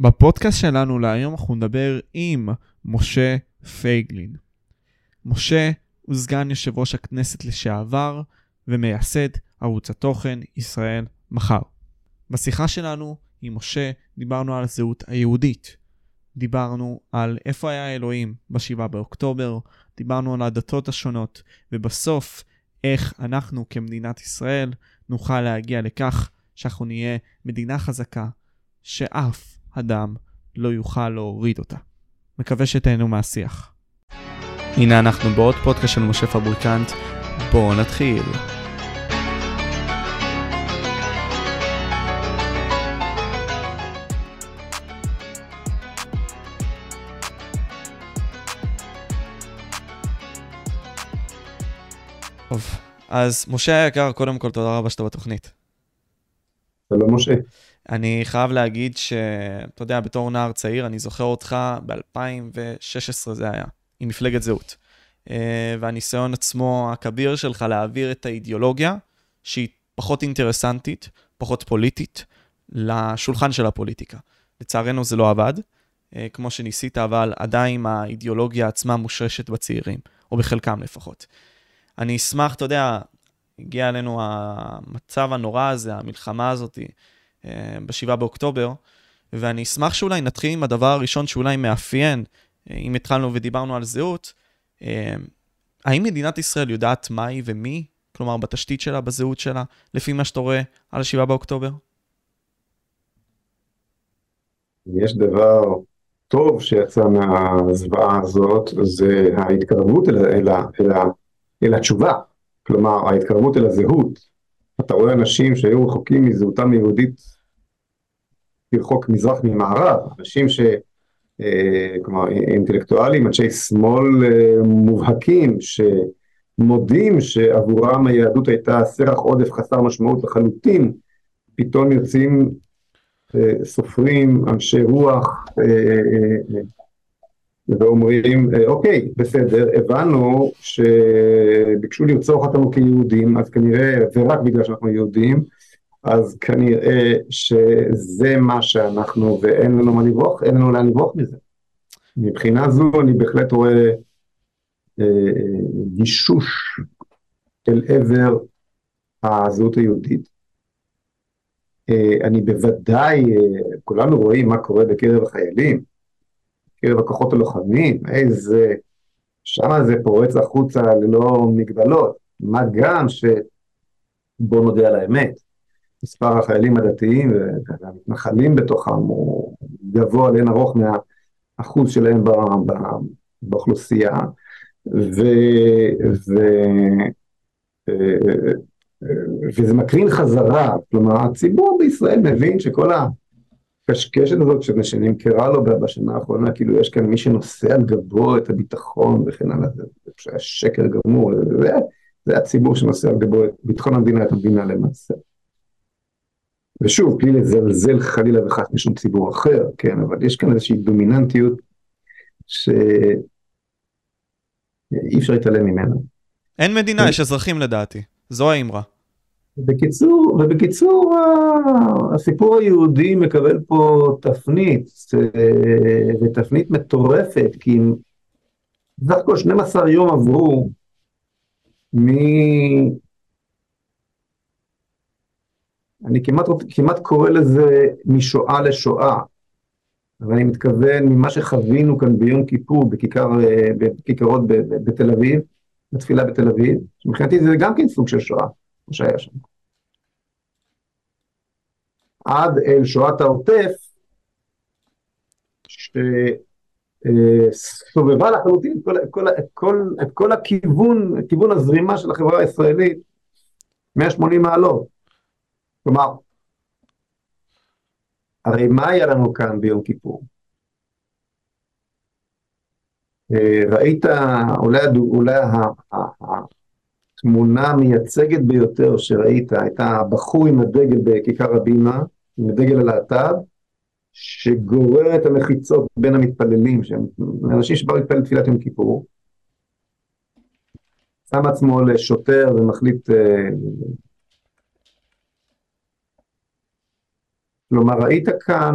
בפודקאסט שלנו להיום אנחנו נדבר עם משה פייגלין. משה הוא סגן יושב ראש הכנסת לשעבר ומייסד ערוץ התוכן ישראל מחר. בשיחה שלנו עם משה דיברנו על הזהות היהודית. דיברנו על איפה היה אלוהים ב-7 באוקטובר, דיברנו על הדתות השונות, ובסוף איך אנחנו כמדינת ישראל נוכל להגיע לכך שאנחנו נהיה מדינה חזקה, שאף אדם לא יוכל להוריד אותה. מקווה שתהנו מהשיח. הנה אנחנו בעוד פודקאסט של משה פבריקנט, בואו נתחיל. טוב, אז משה היקר, קודם כל תודה רבה שאתה בתוכנית. שלום משה. אני חייב להגיד שאתה יודע, בתור נער צעיר, אני זוכר אותך ב-2016 זה היה, עם מפלגת זהות. אה, והניסיון עצמו הכביר שלך להעביר את האידיאולוגיה, שהיא פחות אינטרסנטית, פחות פוליטית, לשולחן של הפוליטיקה. לצערנו זה לא עבד, אה, כמו שניסית, אבל עדיין האידיאולוגיה עצמה מושרשת בצעירים, או בחלקם לפחות. אני אשמח, אתה יודע, הגיע אלינו המצב הנורא הזה, המלחמה הזאת, אה, ב-7 באוקטובר, ואני אשמח שאולי נתחיל עם הדבר הראשון שאולי מאפיין, אה, אם התחלנו ודיברנו על זהות, אה, האם מדינת ישראל יודעת מהי ומי? כלומר, בתשתית שלה, בזהות שלה, לפי מה שאתה רואה על 7 באוקטובר? יש דבר טוב שיצא מהזוועה הזאת, זה ההתקרבות אל, אל, אל, אל התשובה. כלומר, ההתקרבות אל הזהות. אתה רואה אנשים שהיו רחוקים מזהותם היהודית כרחוק מזרח ממערב, אנשים ש... אה, כלומר, אינטלקטואלים, אנשי שמאל אה, מובהקים, שמודים שעבורם היהדות הייתה סרח עודף חסר משמעות לחלוטין, פתאום יוצאים אה, סופרים, אנשי רוח, ואומרים, אוקיי, בסדר, הבנו שביקשו לרצוח אותנו כיהודים, אז כנראה, ורק בגלל שאנחנו יהודים, אז כנראה שזה מה שאנחנו, ואין לנו מה לברוח, אין לנו לאן לברוח מזה. מבחינה זו אני בהחלט רואה אה, גישוש אל עבר הזהות היהודית. אה, אני בוודאי, אה, כולנו רואים מה קורה בקרב החיילים, בקרב הכוחות הלוחמים, איזה, שמה זה פורץ החוצה ללא מגבלות, מה גם ש... בוא נודה על האמת, מספר החיילים הדתיים והמתנחלים בתוכם הוא גבוה לאין ארוך מהאחוז שלהם באוכלוסייה, ו, ו, וזה מקרין חזרה, כלומר הציבור בישראל מבין שכל הקשקשת הזאת שנמכרה לו בשנה האחרונה, כאילו יש כאן מי שנושא על גבו את הביטחון וכן הלאה, זה היה שקר גמור, זה, זה הציבור שנושא על גבו את ביטחון המדינה, את המדינה למעשה. ושוב, בלי לזלזל חלילה וחס משום ציבור אחר, כן, אבל יש כאן איזושהי דומיננטיות שאי אפשר להתעלם ממנה. אין מדינה, יש אזרחים לדעתי, זו האמרה. בקיצור, ובקיצור, הסיפור היהודי מקבל פה תפנית, אה, ותפנית מטורפת, כי בסך הכל 12 יום עברו מ... אני כמעט, כמעט קורא לזה משואה לשואה, אבל אני מתכוון ממה שחווינו כאן ביום כיפור בכיכר, אה, בכיכרות בתל אביב, בתפילה בתל אביב, שמבחינתי זה גם כן סוג של שואה, שהיה שם. עד אל שואת העוטף, שסובבה אה, לחלוטין את כל, כל, כל, את כל הכיוון, כיוון הזרימה של החברה הישראלית, 180 מעלות. כלומר, הרי מה היה לנו כאן ביום כיפור? אה, ראית, אולי, אולי התמונה המייצגת ביותר שראית הייתה הבחור עם הדגל בכיכר הבימה, עם הדגל הלהט"ב, שגורר את המחיצות בין המתפללים, שהם אנשים שבאו להתפלל תפילת יום כיפור, שם עצמו לשוטר ומחליט אה, כלומר, ראית כאן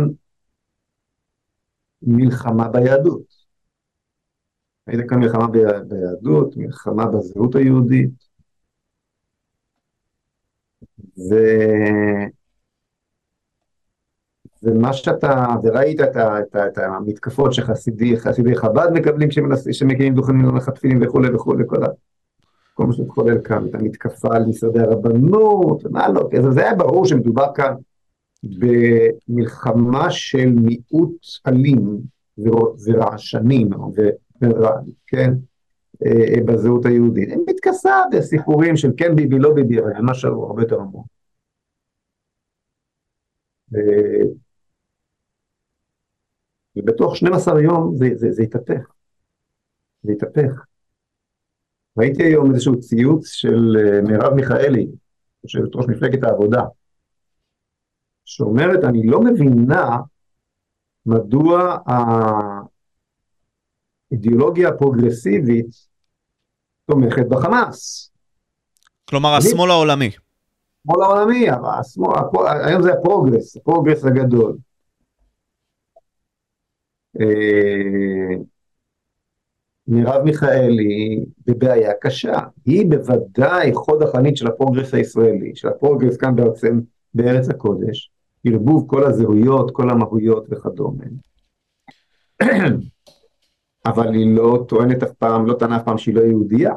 מלחמה ביהדות. הייתה כאן מלחמה ביהדות, מלחמה בזהות היהודית, ו... ומה שאתה, וראית את, את, את המתקפות שחסידי חב"ד מקבלים כשמקימים דוכנים למחטפים וכולי וכולי, כל, כל מה שמתחולל כאן, את המתקפה על משרדי הרבנות, מה לא, זה היה ברור שמדובר כאן במלחמה של מיעוט אלים ורעשנים, כן, אה, בזהות היהודית. היא מתכסה בסיפורים של כן ביבי, לא ביבי, אבל משהו הרבה יותר עמוק. אה, ובתוך 12 יום זה, זה, זה התהפך. זה התהפך. ראיתי היום איזשהו ציוץ של אה, מרב מיכאלי, יושבת ראש מפלגת העבודה, שאומרת, אני לא מבינה מדוע האידיאולוגיה הפרוגרסיבית תומכת בחמאס. כלומר, השמאל העולמי. השמאל העולמי, השמאל, היום זה הפרוגרס, הפרוגרס הגדול. אה, מרב מיכאלי בבעיה קשה, היא בוודאי חוד החנית של הפרוגרס הישראלי, של הפרוגרס כאן בעצם בארץ הקודש, ערבוב כל הזהויות, כל המהויות וכדומה. אבל היא לא טוענת אף פעם, לא טענה אף פעם שהיא לא יהודייה.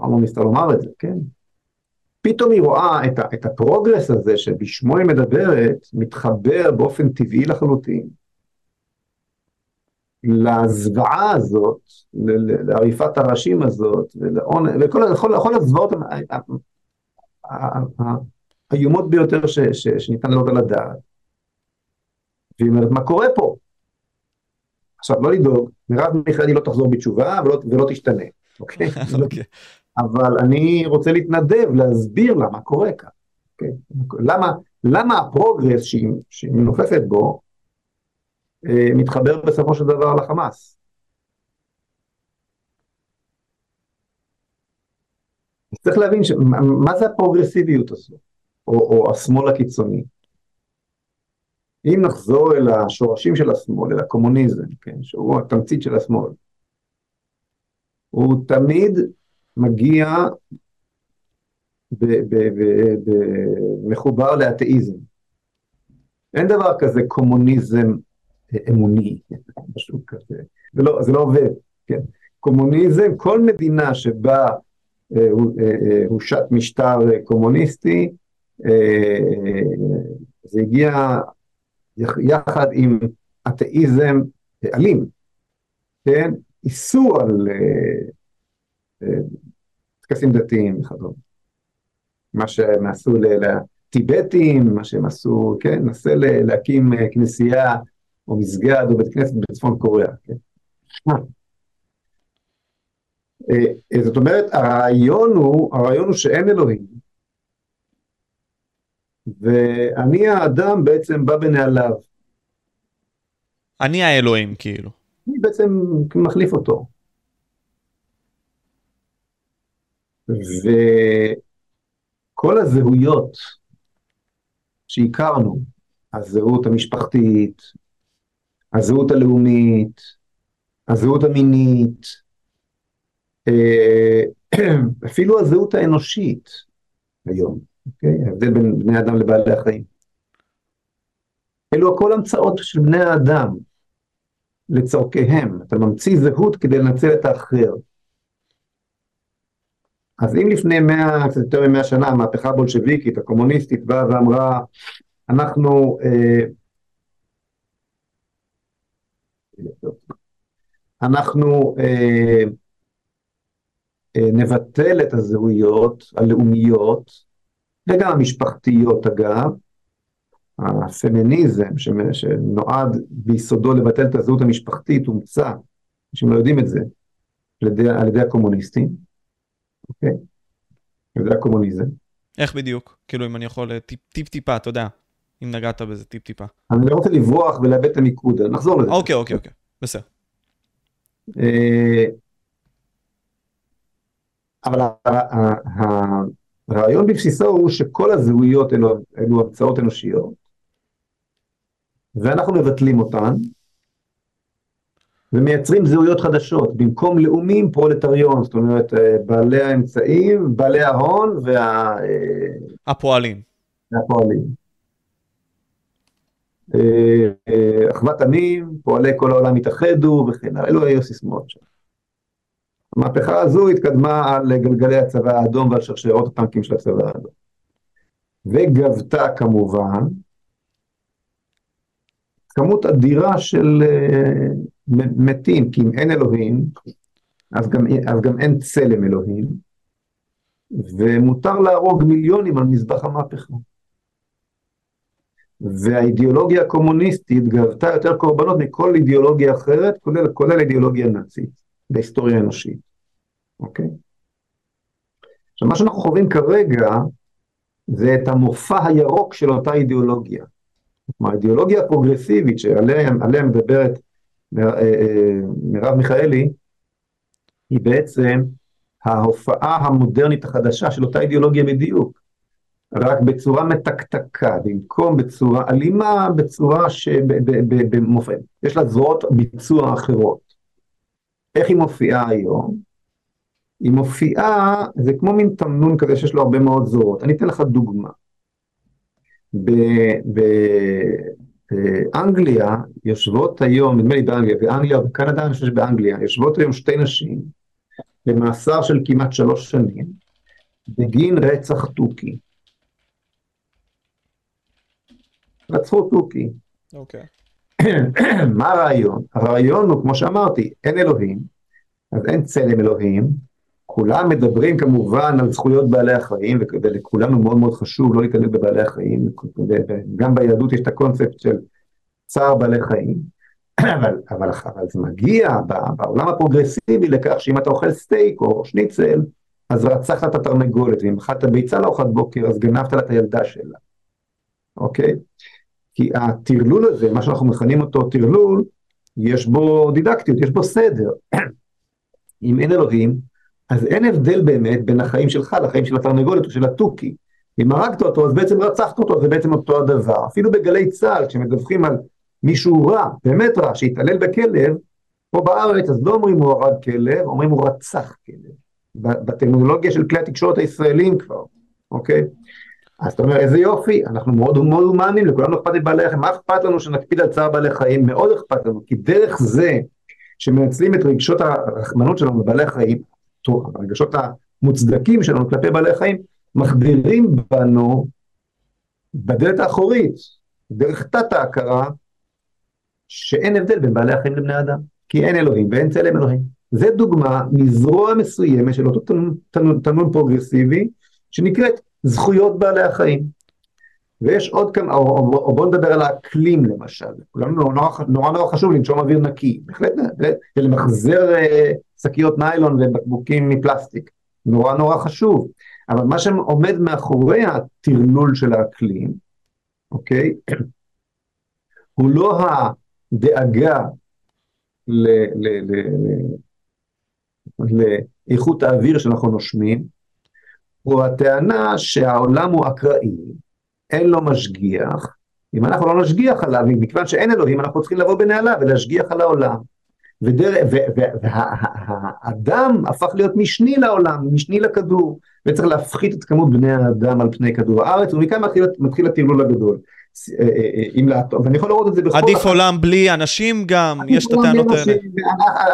אמרו ניסתה לומר את זה, כן? פתאום היא רואה את, את הפרוגרס הזה שבשמו היא מדברת, מתחבר באופן טבעי לחלוטין לזוועה הזאת, לעריפת הראשים הזאת, ולכל הזוועות האיומות ביותר ש, ש, שניתן לראות על הדעת. והיא אומרת, מה קורה פה? עכשיו, לא לדאוג, מרב מיכאלי לא תחזור בתשובה ולא, ולא תשתנה, אוקיי? okay. אוקיי. אבל אני רוצה להתנדב, להסביר לה מה קורה כאן. Okay? אוקיי? למה, למה הפרוגרס שהיא, שהיא מנופפת בו, אה, מתחבר בסופו של דבר לחמאס. צריך להבין ש... מה זה הפרוגרסיביות הזו, או, או השמאל הקיצוני. אם נחזור אל השורשים של השמאל, אל הקומוניזם, כן, שהוא התמצית של השמאל, הוא תמיד מגיע מחובר לאתאיזם. אין דבר כזה קומוניזם אמוני, משהו כזה. זה לא, זה לא עובד, כן. קומוניזם, כל מדינה שבה אה, אה, הושת משטר קומוניסטי, אה, זה הגיע יחד עם אתאיזם אלים, כן? איסור על טקסים דתיים וכדומה. מה שהם עשו לטיבטים, מה שהם עשו, כן? נסה להקים כנסייה או מסגד או בית כנסת בצפון קוריאה. כן? אה, זאת אומרת, הרעיון הוא, הרעיון הוא שאין אלוהים, ואני האדם בעצם בא בנעליו. אני האלוהים, כאילו. אני בעצם מחליף אותו. וכל הזהויות שהכרנו, הזהות המשפחתית, הזהות הלאומית, הזהות המינית, אה, אפילו הזהות האנושית היום, אוקיי? ההבדל בין בני אדם לבעלי החיים. אלו הכל המצאות של בני האדם לצורכיהם. אתה ממציא זהות כדי לנצל את האחר. אז אם לפני מאה, קצת יותר ממאה שנה, המהפכה הבולשביקית, הקומוניסטית, באה ואמרה, אנחנו אה, אנחנו אה, אה, נבטל את הזהויות הלאומיות וגם המשפחתיות אגב, הפמיניזם שנועד ביסודו לבטל את הזהות המשפחתית הומצא, אנשים לא יודעים את זה, על ידי, על ידי הקומוניסטים, אוקיי? על ידי הקומוניזם. איך בדיוק? כאילו אם אני יכול טיפ טיפ טיפה, אתה יודע. אם נגעת בזה טיפ טיפה. אני לא רוצה לברוח ולאבד את המיקוד, נחזור לזה. אוקיי, אוקיי, אוקיי, בסדר. אה, אבל הרעיון בבסיסו הוא שכל הזהויות אלו, אלו המצאות אנושיות, ואנחנו מבטלים אותן, ומייצרים זהויות חדשות, במקום לאומים פרולטריון, זאת אומרת בעלי האמצעים, בעלי ההון וה... הפועלים. והפועלים. אחוות עמים, פועלי כל העולם התאחדו וכן הלאה, אלו היו סיסמאות שם. המהפכה הזו התקדמה על גלגלי הצבא האדום ועל שרשרות הטנקים של הצבא האדום. וגבתה כמובן כמות אדירה של uh, מתים, כי אם אין אלוהים, אז גם, אז גם אין צלם אלוהים, ומותר להרוג מיליונים על מזבח המהפכה. והאידיאולוגיה הקומוניסטית גבתה יותר קורבנות מכל אידיאולוגיה אחרת, כולל, כולל אידיאולוגיה נאצית בהיסטוריה האנושית, אוקיי? עכשיו, מה שאנחנו חווים כרגע זה את המופע הירוק של אותה אידיאולוגיה. כלומר, האידיאולוגיה הפרוגרסיבית שעליה מדברת אה, אה, מרב מיכאלי, היא בעצם ההופעה המודרנית החדשה של אותה אידיאולוגיה בדיוק. רק בצורה מתקתקה, במקום בצורה אלימה, בצורה שבמופע, יש לה זרועות ביצוע אחרות. איך היא מופיעה היום? היא מופיעה, זה כמו מין תמנון כזה שיש לו הרבה מאוד זרועות. אני אתן לך דוגמה. באנגליה יושבות היום, נדמה לי באנגליה, באנגליה ובקנדה, אני חושב שבאנגליה, יושבות היום שתי נשים במאסר של כמעט שלוש שנים בגין רצח תוכי. רצחו תוכי. אוקיי. מה הרעיון? הרעיון הוא, כמו שאמרתי, אין אלוהים, אז אין צלם אלוהים, כולם מדברים כמובן על זכויות בעלי החיים, ולכולנו מאוד מאוד חשוב לא להתעלל בבעלי החיים, וגם ביהדות יש את הקונספט של צער בעלי חיים, אבל, אבל, אבל זה מגיע בעולם הפרוגרסיבי לכך שאם אתה אוכל סטייק או שניצל, אז רצחת את התרנגולת, ואם אכלת ביצה לארוחת בוקר, אז גנבת לה את הילדה שלה, אוקיי? כי הטרלול הזה, מה שאנחנו מכנים אותו טרלול, יש בו דידקטיות, יש בו סדר. אם אין אלוהים, אז אין הבדל באמת בין החיים שלך לחיים של התרנגולת או של התוכי. אם הרגת אותו, אז בעצם רצחת אותו, זה בעצם אותו הדבר. אפילו בגלי צה"ל, כשמדווחים על מישהו רע, באמת רע, שהתעלל בכלב, פה בארץ, אז לא אומרים הוא הרג כלב, אומרים הוא רצח כלב. בטכנולוגיה של כלי התקשורת הישראלים כבר, אוקיי? אז אתה אומר, איזה יופי, אנחנו מאוד מאוד הומנים, לכולנו אכפת מבעלי החיים, מה אכפת לנו שנקפיד על צער בעלי חיים? מאוד אכפת לנו, כי דרך זה שמנצלים את רגשות הרחמנות שלנו בבעלי החיים, הרגשות המוצדקים שלנו כלפי בעלי חיים, מחדירים בנו בדלת האחורית, דרך תת ההכרה, שאין הבדל בין בעלי החיים לבני אדם, כי אין אלוהים ואין צלם אלוהים. זה דוגמה מזרוע מסוימת של אותו תנון פרוגרסיבי, שנקראת זכויות בעלי החיים. ויש עוד כמה, או, או, או בואו נדבר על האקלים למשל, כולנו נורא נורא, נורא חשוב לנשום אוויר נקי, בהחלט, ולמחזר אה, שקיות ניילון ובקבוקים מפלסטיק, נורא נורא חשוב, אבל מה שעומד מאחורי הטרלול של האקלים, אוקיי, הוא לא הדאגה לאיכות האוויר שאנחנו נושמים, הוא הטענה שהעולם הוא אקראי, אין לו משגיח, אם אנחנו לא נשגיח עליו, מכיוון שאין אלוהים, אנחנו צריכים לבוא בנעליו ולהשגיח על העולם. והאדם הפך להיות משני לעולם, משני לכדור, וצריך להפחית את כמות בני האדם על פני כדור הארץ, ומכאן מתחיל, מתחיל הטרלול הגדול. אה, אה, אה, אם ואני יכול לראות את זה בכל... עדיף עולם בלי אנשים גם, יש את הטענות האלה.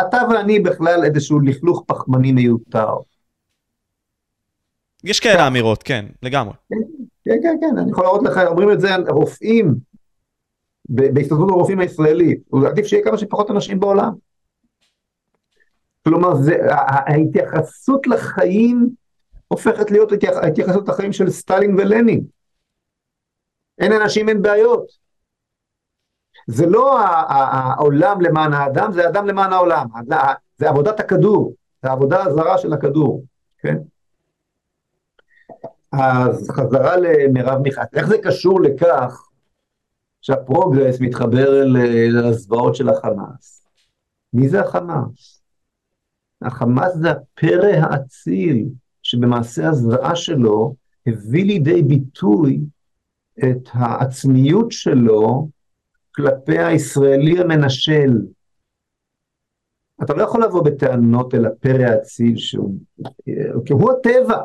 אתה ואני בכלל איזשהו לכלוך פחמני מיותר. יש כאלה אמירות, כן, לגמרי. כן, כן, כן, כן, אני יכול להראות לך, אומרים את זה רופאים בהסתדרות הרופאים הישראלית, עדיף שיהיה כמה שפחות אנשים בעולם. כלומר, זה, ההתייחסות לחיים הופכת להיות ההתייחסות לחיים של סטלין ולנין. אין אנשים, אין בעיות. זה לא העולם למען האדם, זה האדם למען העולם. זה עבודת הכדור, זה העבודה הזרה של הכדור, כן? אז חזרה למרב מיכאל, איך זה קשור לכך שהפרוגרס מתחבר לזוועות של החמאס? מי זה החמאס? החמאס זה הפרא האציל שבמעשה הזוועה שלו הביא לידי ביטוי את העצמיות שלו כלפי הישראלי המנשל. אתה לא יכול לבוא בטענות אל הפרא האציל שהוא, כי הוא הטבע.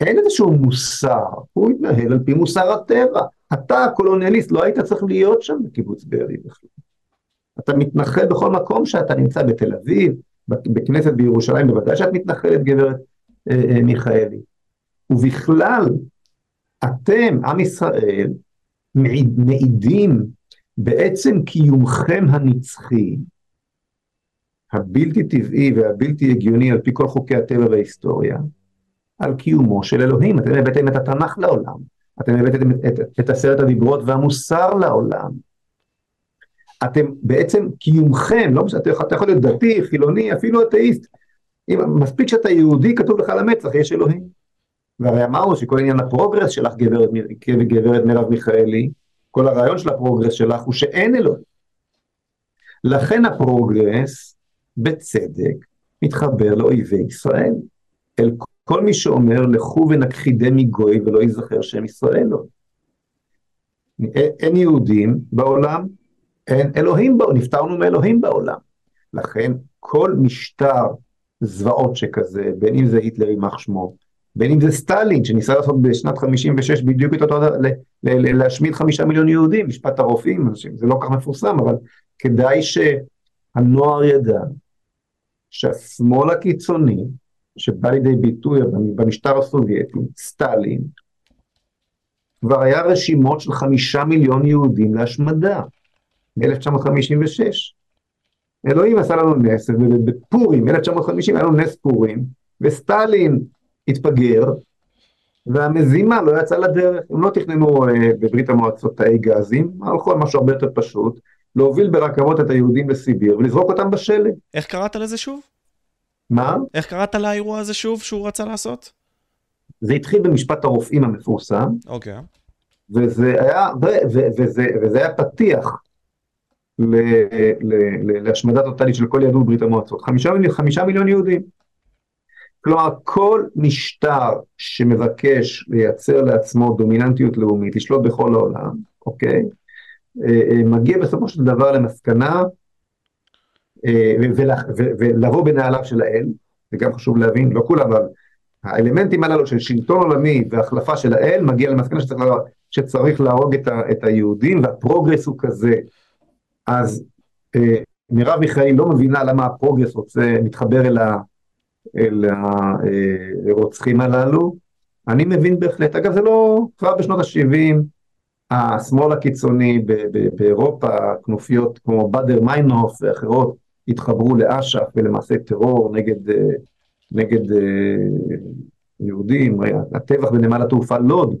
אין איזשהו מוסר, הוא מתנהל על פי מוסר הטבע. אתה הקולוניאליסט, לא היית צריך להיות שם בקיבוץ בארי בכלל. אתה מתנחל בכל מקום שאתה נמצא בתל אביב, בכנסת בירושלים, בוודאי שאת מתנחלת גברת אה, אה, מיכאלי. ובכלל, אתם, עם ישראל, מעיד, מעידים בעצם קיומכם הנצחי, הבלתי טבעי והבלתי הגיוני על פי כל חוקי הטבע וההיסטוריה, על קיומו של אלוהים. אתם הבאתם את התנ"ך לעולם, אתם הבאתם את, את, את עשרת הדיברות והמוסר לעולם. אתם בעצם קיומכם, לא משנה, אתה יכול להיות דתי, חילוני, אפילו אתאיסט. אם, מספיק שאתה יהודי, כתוב לך למצח, יש אלוהים. והרי אמרנו שכל עניין הפרוגרס שלך, גברת, גברת מרב מיכאלי, כל הרעיון של הפרוגרס שלך הוא שאין אלוהים. לכן הפרוגרס, בצדק, מתחבר לאויבי ישראל. אל כל מי שאומר, לכו ונכחידם מגוי ולא ייזכר שם ישראל עוד. אין יהודים בעולם, אין אלוהים נפטרנו מאלוהים בעולם. לכן כל משטר זוועות שכזה, בין אם זה היטלר יימח שמו, בין אם זה סטלין, שניסה לעשות בשנת 56 בדיוק את אותו להשמיד חמישה מיליון יהודים, משפט הרופאים, זה לא כך מפורסם, אבל כדאי שהנוער ידע שהשמאל הקיצוני, שבא לידי ביטוי במשטר הסובייטי, סטלין, כבר היה רשימות של חמישה מיליון יהודים להשמדה, מ-1956. אלוהים עשה לנו נס, ובפורים, 1950 היה לנו נס פורים, וסטלין התפגר, והמזימה לא יצאה לדרך, הם לא תכננו אה, בברית המועצות תאי גזים, הלכו על משהו הרבה יותר פשוט, להוביל ברכבות את היהודים לסיביר ולזרוק אותם בשלג. איך קראת לזה שוב? מה? איך קראת לאירוע הזה שוב שהוא רצה לעשות? זה התחיל במשפט הרופאים המפורסם. אוקיי. Okay. וזה היה, ו, ו, וזה, וזה היה פתיח להשמדה טוטאלית של כל יהדות ברית המועצות. חמישה, חמישה מיליון יהודים. כלומר, כל משטר שמבקש לייצר לעצמו דומיננטיות לאומית, לשלוט בכל העולם, אוקיי? אה, אה, מגיע בסופו של דבר למסקנה אה, ולבוא בנעליו של האל, זה גם חשוב להבין, לא כולם, אבל האלמנטים הללו של שלטון עולמי והחלפה של האל, מגיע למסקנה שצריך, שצריך להרוג את, ה, את היהודים, והפרוגרס הוא כזה. אז מרב מיכאלי לא מבינה למה הפרוגרס רוצה, מתחבר אל, הרוצחים הללו. אני מבין בהחלט, אגב זה לא, כבר בשנות ה-70, השמאל הקיצוני באירופה, כנופיות כמו באדר מיינוף ואחרות, התחברו לאש"ף ולמעשה טרור נגד, אה, נגד אה, יהודים, הטבח בנמל התעופה לוד,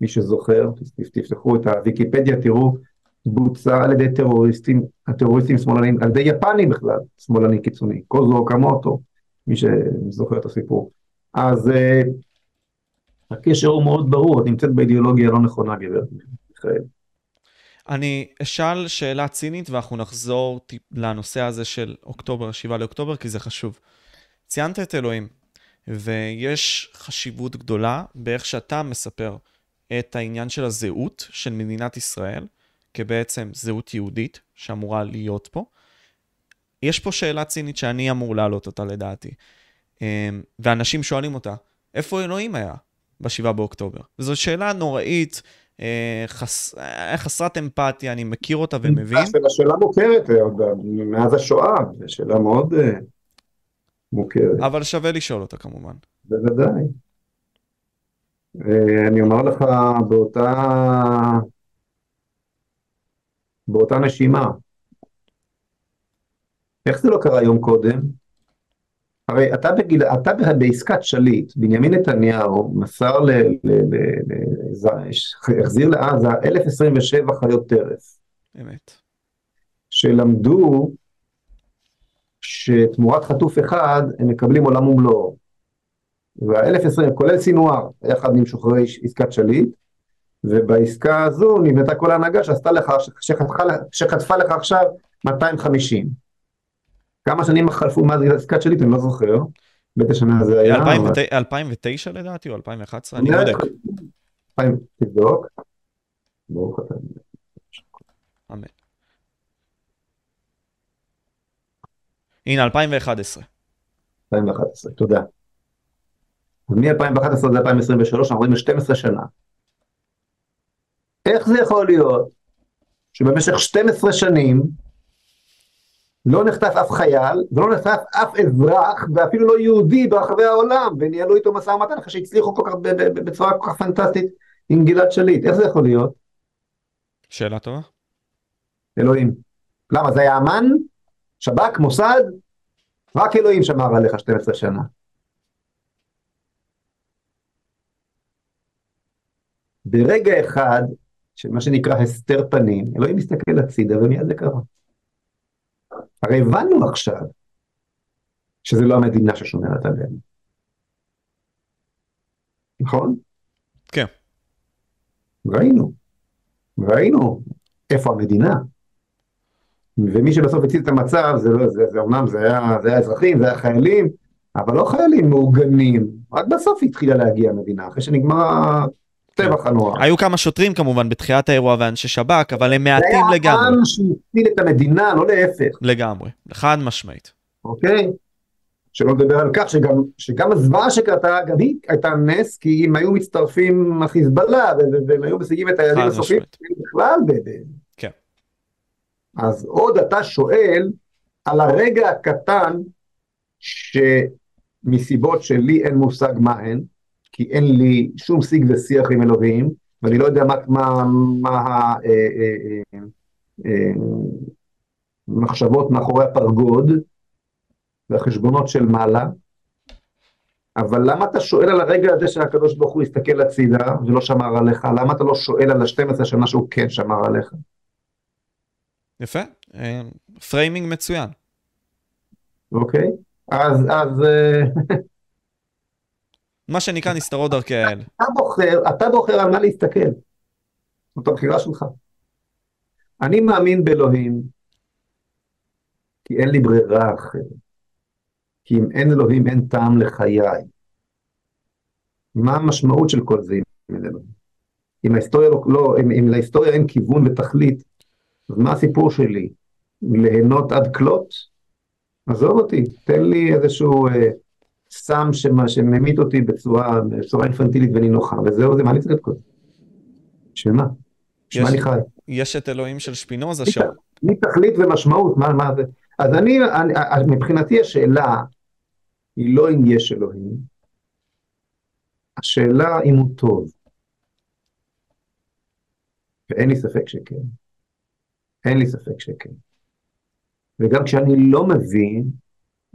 מי שזוכר, תפתחו את הוויקיפדיה, תראו, בוצע על ידי טרוריסטים, הטרוריסטים שמאלנים, על ידי יפנים בכלל, שמאלני קיצוני, קוזו אוקמוטו, מי שזוכר את הסיפור. אז uh, הקשר הוא מאוד ברור, את נמצאת באידיאולוגיה לא נכונה, גברת מיכאל. אני אשאל שאלה צינית ואנחנו נחזור לנושא הזה של אוקטובר, 7 לאוקטובר, כי זה חשוב. ציינת את אלוהים, ויש חשיבות גדולה באיך שאתה מספר את העניין של הזהות של מדינת ישראל, כבעצם זהות יהודית שאמורה להיות פה. יש פה שאלה צינית שאני אמור להעלות אותה לדעתי, אמ, ואנשים שואלים אותה, איפה אלוהים היה ב-7 באוקטובר? וזו שאלה נוראית, אה, חס... אה, חסרת אמפתיה, אני מכיר אותה ומבין. זו שאלה מוכרת אה, מאז השואה, זו שאלה מאוד מוכרת. אבל שווה לשאול אותה כמובן. בוודאי. אני אומר לך באותה, באותה נשימה, איך זה לא קרה יום קודם? הרי אתה, בגיל, אתה בעסקת שליט, בנימין נתניהו מסר, ל, ל, ל, ל, החזיר לעזה 1027 חיות טרף. אמת. שלמדו שתמורת חטוף אחד הם מקבלים עולם ומלואו. וה-1020, כולל סינואר, יחד עם שוחררי עסקת שליט, ובעסקה הזו נבנתה כל ההנהגה שעשתה לך, שחטפה, שחטפה לך עכשיו 250. כמה שנים חלפו מאז עסקת שליט, אני לא זוכר. באיזה שנה זה היה. 2009 לדעתי או 2011? אני בודק. תבדוק. ברוך אתה. אמן. הנה, 2011. 2011, תודה. אז מ-2011 עד 2023, אנחנו רואים 12 שנה. איך זה יכול להיות שבמשך 12 שנים לא נחטף אף חייל, ולא נחטף אף אזרח, ואפילו לא יהודי ברחבי העולם, וניהלו איתו משא ומתן אחרי שהצליחו כל כך, בצורה כל כך פנטסטית עם גלעד שליט. איך זה יכול להיות? שאלה טובה. אלוהים. למה, זה היה אמן? שב"כ? מוסד? רק אלוהים שמר עליך 12 שנה. ברגע אחד, של מה שנקרא הסתר פנים, אלוהים מסתכל הצידה ומיד זה קרה. הרי הבנו עכשיו שזה לא המדינה ששומרת עלינו. נכון? כן. ראינו, ראינו איפה המדינה. ומי שבסוף הציל את המצב, זה לא, זה, זה אומנם זה היה, זה היה אזרחים, זה היה חיילים, אבל לא חיילים מאורגנים, רק בסוף התחילה להגיע המדינה, אחרי שנגמר הטבח הנורא. היו כמה שוטרים כמובן בתחילת האירוע ואנשי שב"כ, אבל הם מעטים לגמרי. זה היה עם שהציל את המדינה, לא להפך. לגמרי, חד משמעית. אוקיי? שלא לדבר על כך שגם, שגם הזוועה שקרתה, גם היא הייתה נס, כי אם היו מצטרפים החיזבאללה, והם היו משיגים את היעדים הסופיים, בכלל, כן. אז עוד אתה שואל על הרגע הקטן, שמסיבות שלי אין מושג מה הן, כי אין לי שום שיג ושיח עם אלוהים, ואני לא יודע מה, מה, מה המחשבות אה, אה, אה, מאחורי הפרגוד והחשבונות של מעלה, אבל למה אתה שואל על הרגע הזה שהקדוש ברוך הוא הסתכל הצידה ולא שמר עליך? למה אתה לא שואל על ה-12 שנה שהוא כן שמר עליך? יפה, framing מצוין. אוקיי, אז, אז מה שנקרא נסתרות דרכי האל. אתה בוחר, אתה בוחר על מה להסתכל. זאת הבחירה שלך. אני מאמין באלוהים, כי אין לי ברירה אחרת. כי אם אין אלוהים אין טעם לחיי. מה המשמעות של כל זה אם אין אלוהים? אם להיסטוריה, לא, לא, אם, אם להיסטוריה אין כיוון ותכלית, אז מה הסיפור שלי? ליהנות עד כלות? עזוב אותי, תן לי איזשהו... אה, סם שממית אותי בצורה, בצורה אינפנטילית ונינוחה, וזהו זה, מה אני צריך את כל זה? בשביל מה? בשביל מה אני חי? יש את אלוהים של שפינוזה שם. מי תכלית ומשמעות, מה, מה זה? אז אני, אני, מבחינתי השאלה היא לא אם יש אלוהים, השאלה אם הוא טוב. ואין לי ספק שכן. אין לי ספק שכן. וגם כשאני לא מבין,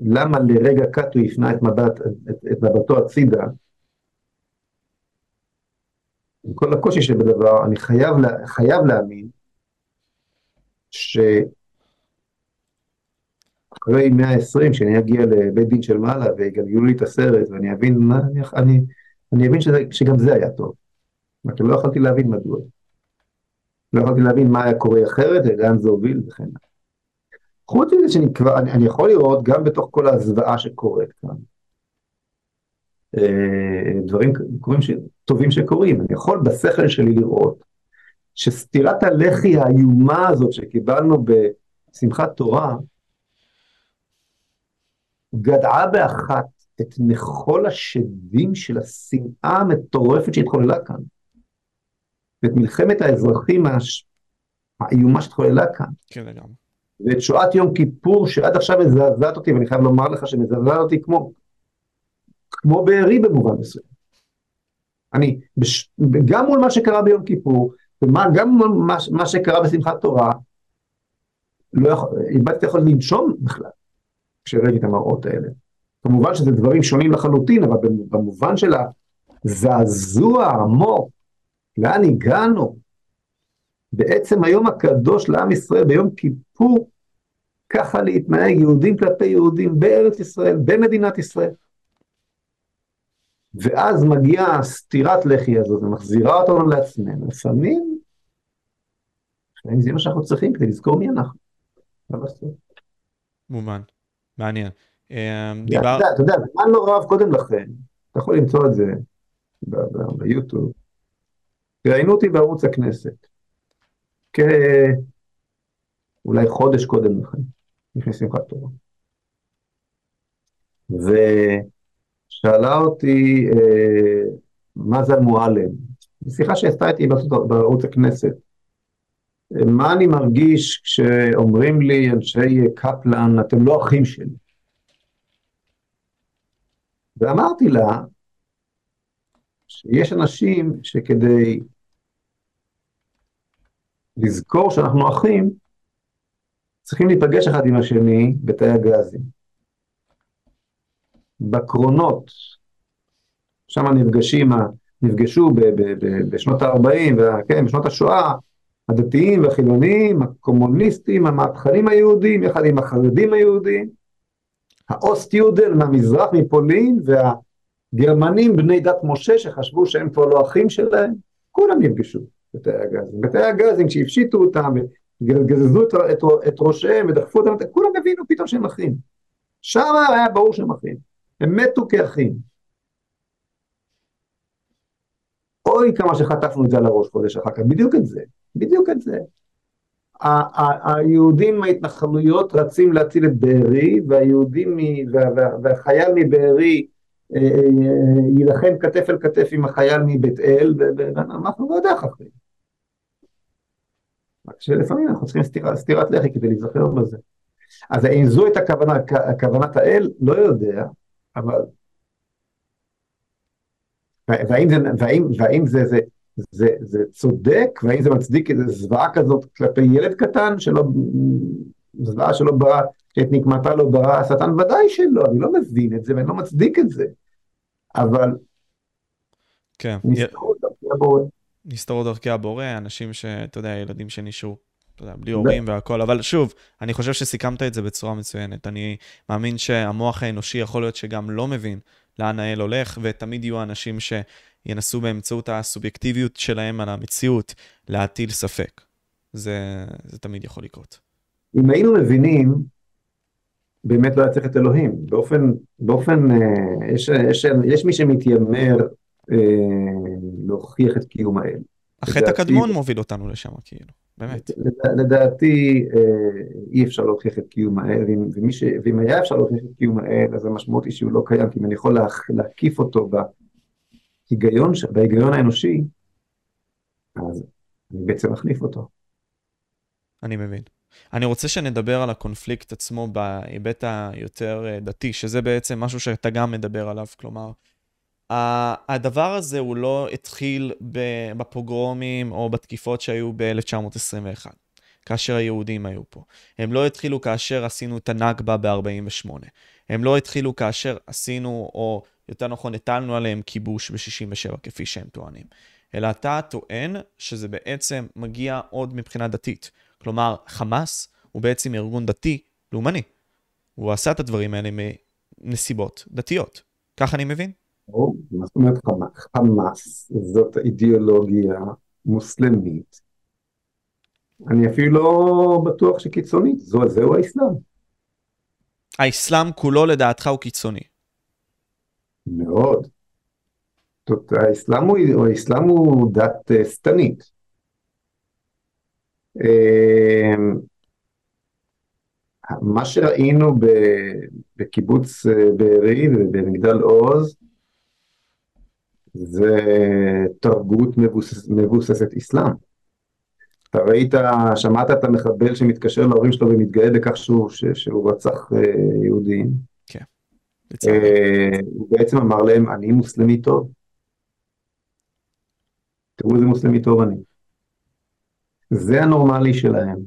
למה לרגע קאט הוא הפנה את, מבט, את, את מבטו הצידה, עם כל הקושי שבדבר, אני חייב, לה, חייב להאמין שאחרי 120, כשאני אגיע לבית דין של מעלה ויגלגלו לי את הסרט ואני אבין, מה, אני, אני, אני אבין שזה, שגם זה היה טוב. רק לא יכולתי להבין מדוע. לא יכולתי להבין מה היה קורה אחרת ולאן זה הוביל וכן הלאה. חוץ מזה שאני כבר, אני, אני יכול לראות גם בתוך כל הזוועה שקורית כאן, אה, דברים קורים ש... טובים שקורים, אני יכול בשכל שלי לראות שסטירת הלחי האיומה הזאת שקיבלנו בשמחת תורה, גדעה באחת את נכל השדים של השנאה המטורפת שהתחוללה כאן. ואת מלחמת האזרחים האיומה שהתחוללה כאן. כן, לגמרי. ואת שואת יום כיפור שעד עכשיו מזעזעת אותי, ואני חייב לומר לך שמזעזעת אותי כמו, כמו בארי במובן מסוים. אני, בש, גם מול מה שקרה ביום כיפור, וגם מול מה, מה שקרה בשמחת תורה, לא יכול, איבדתי יכול לנשום בכלל, כשראיתי את המראות האלה. כמובן שזה דברים שונים לחלוטין, אבל במובן של הזעזוע העמוק, לאן הגענו? בעצם היום הקדוש לעם ישראל, ביום כיפור, ככה להתנהג יהודים כלפי יהודים בארץ ישראל, במדינת ישראל. ואז מגיעה סטירת לחי הזאת ומחזירה אותנו לעצמנו. לפעמים, לפעמים זה מה שאנחנו צריכים כדי לזכור מי אנחנו. מובן, מעניין. אה, אתה יודע, זמן לא רב קודם לכן, אתה יכול למצוא את זה ביוטיוב, ראיינו אותי בערוץ הכנסת, כאולי חודש קודם לכן. לפני שמחת תורה. ושאלה אותי אה, מה זה המועלם. שיחה שעשתה איתי בערוץ הכנסת. מה אני מרגיש כשאומרים לי אנשי קפלן, אתם לא אחים שלי? ואמרתי לה שיש אנשים שכדי לזכור שאנחנו אחים, צריכים להיפגש אחד עם השני בתאי הגזים. בקרונות, שם נפגשים, נפגשו ב, ב, ב, בשנות ה-40, כן, בשנות השואה, הדתיים והחילונים, הקומוניסטים, המהפכנים היהודים, יחד עם החרדים היהודים, האוסט יודל מהמזרח, מפולין, והגרמנים בני דת משה שחשבו שהם כבר לא אחים שלהם, כולם נפגשו בתאי הגזים. בתאי הגזים כשהפשיטו אותם וגזזו את, את, את ראשיהם ודחפו אותם, כולם הבינו פתאום שהם אחים. שם היה ברור שהם אחים. הם מתו כאחים. אוי כמה שחטפנו את זה על הראש חודש אחר כך, בדיוק את זה, בדיוק את זה. היהודים מההתנחלויות רצים להציל את בארי, והיהודים, והחייל מבארי אה, אה, יילחם כתף אל כתף עם החייל מבית אל, ואנחנו לא יודע אחרים. רק שלפעמים אנחנו צריכים סתירת, סתירת לחי כדי להיזכר בזה. אז האם זו הייתה כוונה, כוונת האל? לא יודע, אבל... והאם זה, והאם, והאם זה, זה, זה, זה צודק, והאם זה מצדיק איזו זוועה כזאת כלפי ילד קטן, שלא, זוועה שלא ברא, שאת נקמתה לא ברא השטן? ודאי שלא, אני לא מבין את זה ואני לא מצדיק את זה, אבל... כן. נסתרו הבורא. נסתרו דרכי הבורא, אנשים שאתה יודע, ילדים שנשארו. אתה יודע, בלי הורים והכל, אבל שוב, אני חושב שסיכמת את זה בצורה מצוינת. אני מאמין שהמוח האנושי יכול להיות שגם לא מבין לאן האל הולך, ותמיד יהיו אנשים שינסו באמצעות הסובייקטיביות שלהם על המציאות להטיל ספק. זה, זה תמיד יכול לקרות. אם היינו מבינים, באמת לא היה צריך את אלוהים. באופן, באופן, אה, יש, יש, יש מי שמתיימר להוכיח את קיום האל. החטא הקדמון מוביל אותנו לשם, כאילו, באמת. לדעתי אה, אי אפשר להוכיח את קיום האל, ואם היה אפשר להוכיח את קיום האל, אז המשמעות היא שהוא לא קיים, כי אם אני יכול להקיף אותו בהיגיון, בהיגיון האנושי, אז אני בעצם מחליף אותו. אני מבין. אני רוצה שנדבר על הקונפליקט עצמו בהיבט היותר אה, דתי, שזה בעצם משהו שאתה גם מדבר עליו, כלומר, הדבר הזה הוא לא התחיל בפוגרומים או בתקיפות שהיו ב-1921, כאשר היהודים היו פה. הם לא התחילו כאשר עשינו את הנכבה ב-48. הם לא התחילו כאשר עשינו, או יותר נכון, הטלנו עליהם כיבוש ב-67, כפי שהם טוענים. אלא אתה טוען שזה בעצם מגיע עוד מבחינה דתית. כלומר, חמאס הוא בעצם ארגון דתי לאומני. הוא עשה את הדברים האלה מנסיבות דתיות. כך אני מבין? מה זאת אומרת חמאס? זאת אידיאולוגיה מוסלמית. אני אפילו לא בטוח שקיצונית, זו, זהו האסלאם. האסלאם כולו לדעתך הוא קיצוני. מאוד. זאת, האסלאם הוא, האסלאם הוא דת uh, שטנית. Uh, מה שראינו בקיבוץ uh, בארי ובמגדל עוז, זה תרבות מבוסס, מבוססת אסלאם. אתה ראית, שמעת את המחבל שמתקשר להורים שלו ומתגאה בכך שהוא, ש, שהוא רצח אה, יהודים. כן. אה, הוא בעצם אמר להם, אני מוסלמי טוב. תראו איזה מוסלמי טוב אני. זה הנורמלי שלהם.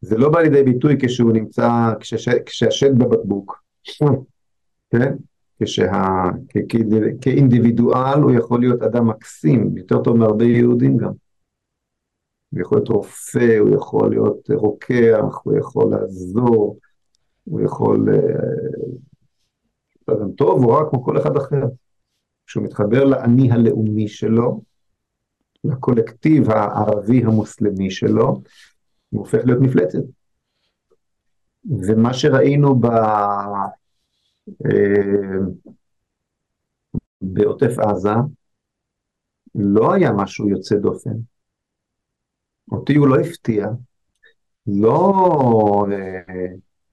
זה לא בא לידי ביטוי כשהוא נמצא, כשהשד בבקבוק. כן? כשה... כ... כאינדיבידואל הוא יכול להיות אדם מקסים, יותר טוב מהרבה יהודים גם. הוא יכול להיות רופא, הוא יכול להיות רוקח, הוא יכול לעזור, הוא יכול... אדם אה, טוב, הוא רק כמו כל אחד אחר. כשהוא מתחבר לאני הלאומי שלו, לקולקטיב הערבי המוסלמי שלו, הוא הופך להיות מפלצת. ומה שראינו ב... אה, בעוטף עזה לא היה משהו יוצא דופן. אותי הוא לא הפתיע. לא, אה,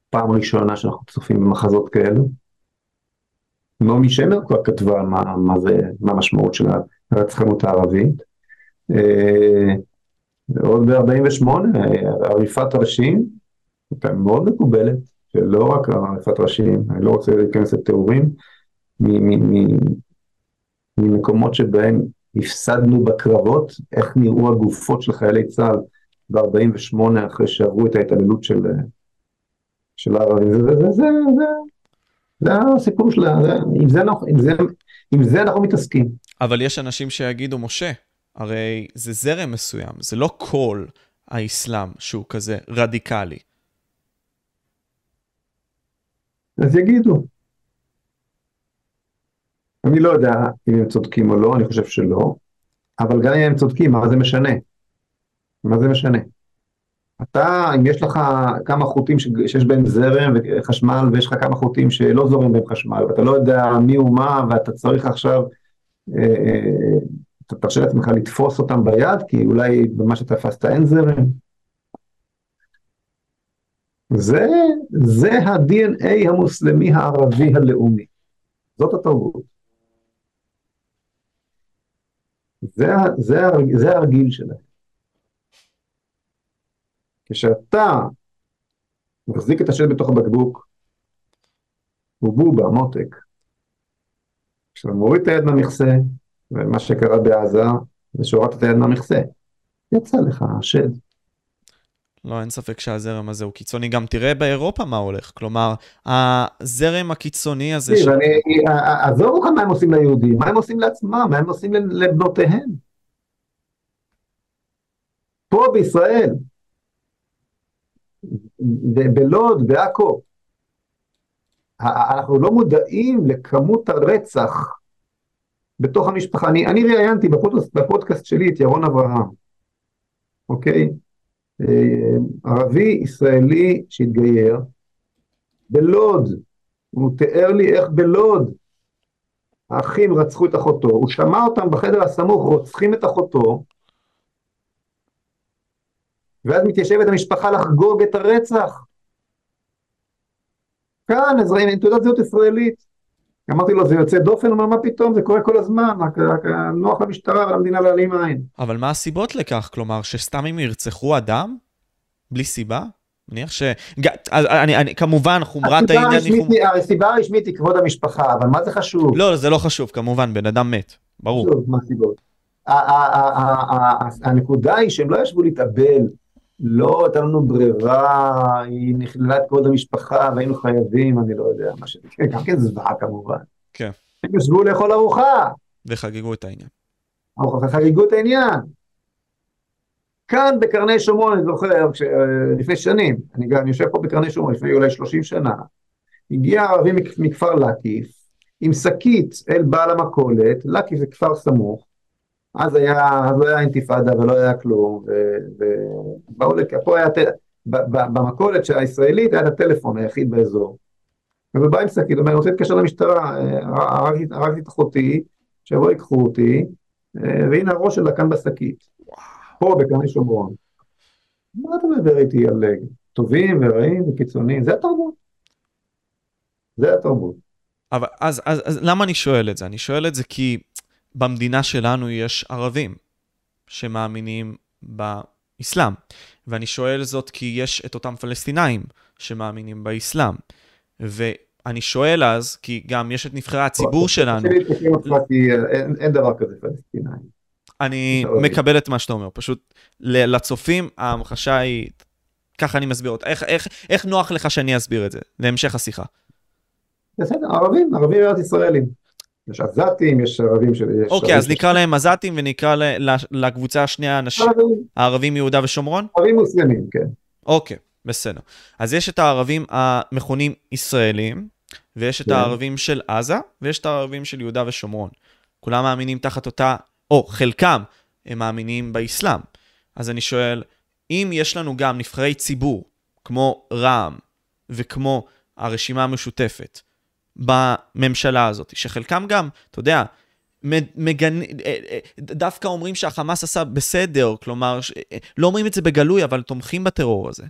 פעם ראשונה שאנחנו צופים במחזות כאלו. נעמי שמר כבר כתבה מה, מה זה, מה המשמעות של הרצחנות הערבית. אה, ועוד ב-48, עריפת ראשים, הייתה מאוד מקובלת, שלא רק עריפת ראשים, אני לא רוצה להיכנס לתיאורים, ממקומות שבהם הפסדנו בקרבות, איך נראו הגופות של חיילי צה"ל ב-48 אחרי שעברו את ההתעללות של, של הערבים. זה, זה, זה, זה, זה הסיפור שלה, עם זה, עם, זה, עם זה אנחנו מתעסקים. אבל יש אנשים שיגידו, משה, הרי זה זרם מסוים, זה לא כל האסלאם שהוא כזה רדיקלי. אז יגידו. אני לא יודע אם הם צודקים או לא, אני חושב שלא, אבל גם אם הם צודקים, מה זה משנה? מה זה משנה? אתה, אם יש לך כמה חוטים שיש בהם זרם וחשמל, ויש לך כמה חוטים שלא זורם בהם חשמל, ואתה לא יודע מי הוא מה, ואתה צריך עכשיו, אה, אה, אתה תרשה לעצמך לתפוס אותם ביד, כי אולי במה שתפסת אין זרם. זה, זה ה-DNA המוסלמי הערבי הלאומי. זאת התרבות. זה, זה, זה הרגיל שלהם. כשאתה מחזיק את השד בתוך הבקבוק, הוא בובה, מותק. כשאתה מוריד את היד מהמכסה, ומה שקרה בעזה, זה שהורדת את היד מהמכסה, יצא לך השד. לא, אין ספק שהזרם הזה הוא קיצוני. גם תראה באירופה מה הולך. כלומר, הזרם הקיצוני הזה... תראה, ש... עזוב אותך מה הם עושים ליהודים, מה הם עושים לעצמם, מה הם עושים לבנותיהם. פה בישראל, בלוד, בעכו, אנחנו לא מודעים לכמות הרצח בתוך המשפחה. אני, אני ראיינתי בפודקאסט, בפודקאסט שלי את ירון אברהם, אוקיי? ערבי ישראלי שהתגייר בלוד, הוא תיאר לי איך בלוד האחים רצחו את אחותו, הוא שמע אותם בחדר הסמוך רוצחים את אחותו, ואז מתיישבת המשפחה לחגוג את הרצח. כאן, עם תעודת זהות ישראלית. אמרתי לו, זה יוצא דופן? הוא אמר, מה פתאום, זה קורה כל הזמן, רק, רק נוח למשטרה ולמדינה להעלים עין. אבל מה הסיבות לכך? כלומר, שסתם אם ירצחו אדם? בלי סיבה? מניח ש... אני, אני, כמובן, חומרת העניין. חומ... הסיבה הרשמית היא כבוד המשפחה, אבל מה זה חשוב? לא, זה לא חשוב, כמובן, בן אדם מת, ברור. חשוב, מה הסיבות? הנקודה היא שהם לא ישבו להתאבל, לא הייתה לנו ברירה, היא נכללה את כבוד המשפחה והיינו חייבים, אני לא יודע, מה ש... גם כן זוועה כמובן. כן. הם ישבו לאכול ארוחה. וחגגו את העניין. חגגו את העניין. כאן בקרני שומרון, אני זוכר, כש, לפני שנים, אני גם יושב פה בקרני שומרון לפני אולי 30 שנה, הגיע ערבי מכפר לקיף, עם שקית אל בעל המכולת, לקיף זה כפר סמוך, אז היה, אז לא היה אינתיפאדה ולא היה כלום, ובאו לק... פה היה, במכולת הישראלית היה את הטלפון היחיד באזור. ובא עם שקית, אומר, אני רוצה להתקשר למשטרה, הרגתי את אחותי, שיבואו ייקחו אותי, והנה הראש שלה כאן בשקית. פה בקרני שומרון. מה אתה מדבר איתי על טובים ורעים וקיצוניים? זה התרבות. זה התרבות. אבל אז, אז, אז למה אני שואל את זה? אני שואל את זה כי במדינה שלנו יש ערבים שמאמינים באסלאם. ואני שואל זאת כי יש את אותם פלסטינאים שמאמינים באסלאם. ואני שואל אז, כי גם יש את נבחרי הציבור שלנו. אין דבר כזה פלסטינאים. אני מקבל את מה שאתה אומר, פשוט לצופים ההמחשה היא, ככה אני מסביר אותה. איך, איך, איך נוח לך שאני אסביר את זה, להמשך השיחה? בסדר, ערבים, ערבים ארץ ישראלים. יש עזתים, יש ערבים של... אוקיי, אז נקרא להם עזתים ונקרא לקבוצה השנייה אנשים, הערבים מיהודה ושומרון? ערבים מוסלמים, כן. אוקיי, בסדר. אז יש את הערבים המכונים ישראלים, ויש את כן. הערבים של עזה, ויש את הערבים של יהודה ושומרון. כולם מאמינים תחת אותה או חלקם, הם מאמינים באסלאם. אז אני שואל, אם יש לנו גם נבחרי ציבור, כמו רע"מ וכמו הרשימה המשותפת, בממשלה הזאת, שחלקם גם, אתה יודע, מגנ... אה, אה, דווקא אומרים שהחמאס עשה בסדר, כלומר, לא אומרים את זה בגלוי, אבל תומכים בטרור הזה.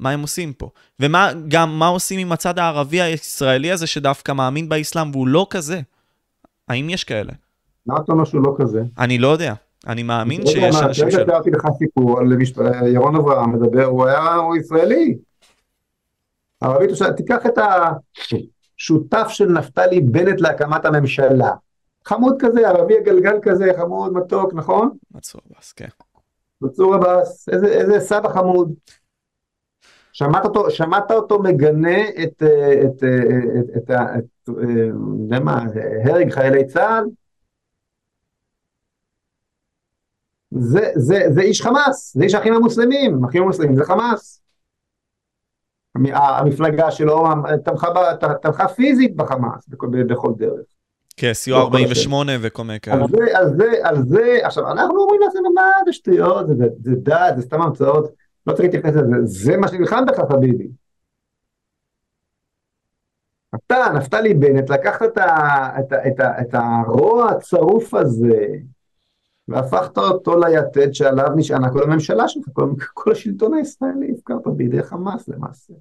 מה הם עושים פה. ומה, גם מה עושים עם הצד הערבי הישראלי הזה שדווקא מאמין באסלאם והוא לא כזה. האם יש כאלה? מה אתה אומר שהוא לא כזה? אני לא יודע. אני מאמין שיש אנשים שלא. רגע, תיארתי לך סיפור על ירון אברהם מדבר, הוא היה, הוא ישראלי. ערבי תושב, תיקח את השותף של נפתלי בנט להקמת הממשלה. חמוד כזה, ערבי הגלגל כזה, חמוד, מתוק, נכון? מצור עבאס, כן. מצור עבאס, איזה, איזה סבא חמוד. שמעת אותו, שמעת אותו מגנה את, את, את, את, את, את, מה, הרג חיילי צה"ל? זה, זה, זה איש חמאס, זה איש האחים המוסלמים, האחים המוסלמים זה חמאס. המפלגה שלו תמכה, תמכה פיזית בחמאס בכל דרך. כן, סיוע 48 וכל מיני כאלה. על זה, על זה, על זה, עכשיו אנחנו אומרים לעצמנו מה זה שטויות, זה דת, זה סתם המצאות, לא צריך להתייחס לזה, זה מה שנלחם בך חביבי. אתה, נפתלי בנט, לקחת את, ה, את, ה, את, ה, את הרוע הצרוף הזה, והפכת אותו ליתד שעליו נשענה כל הממשלה שלך, כל, כל השלטון הישראלי, הפקרת בידי חמאס למעשה.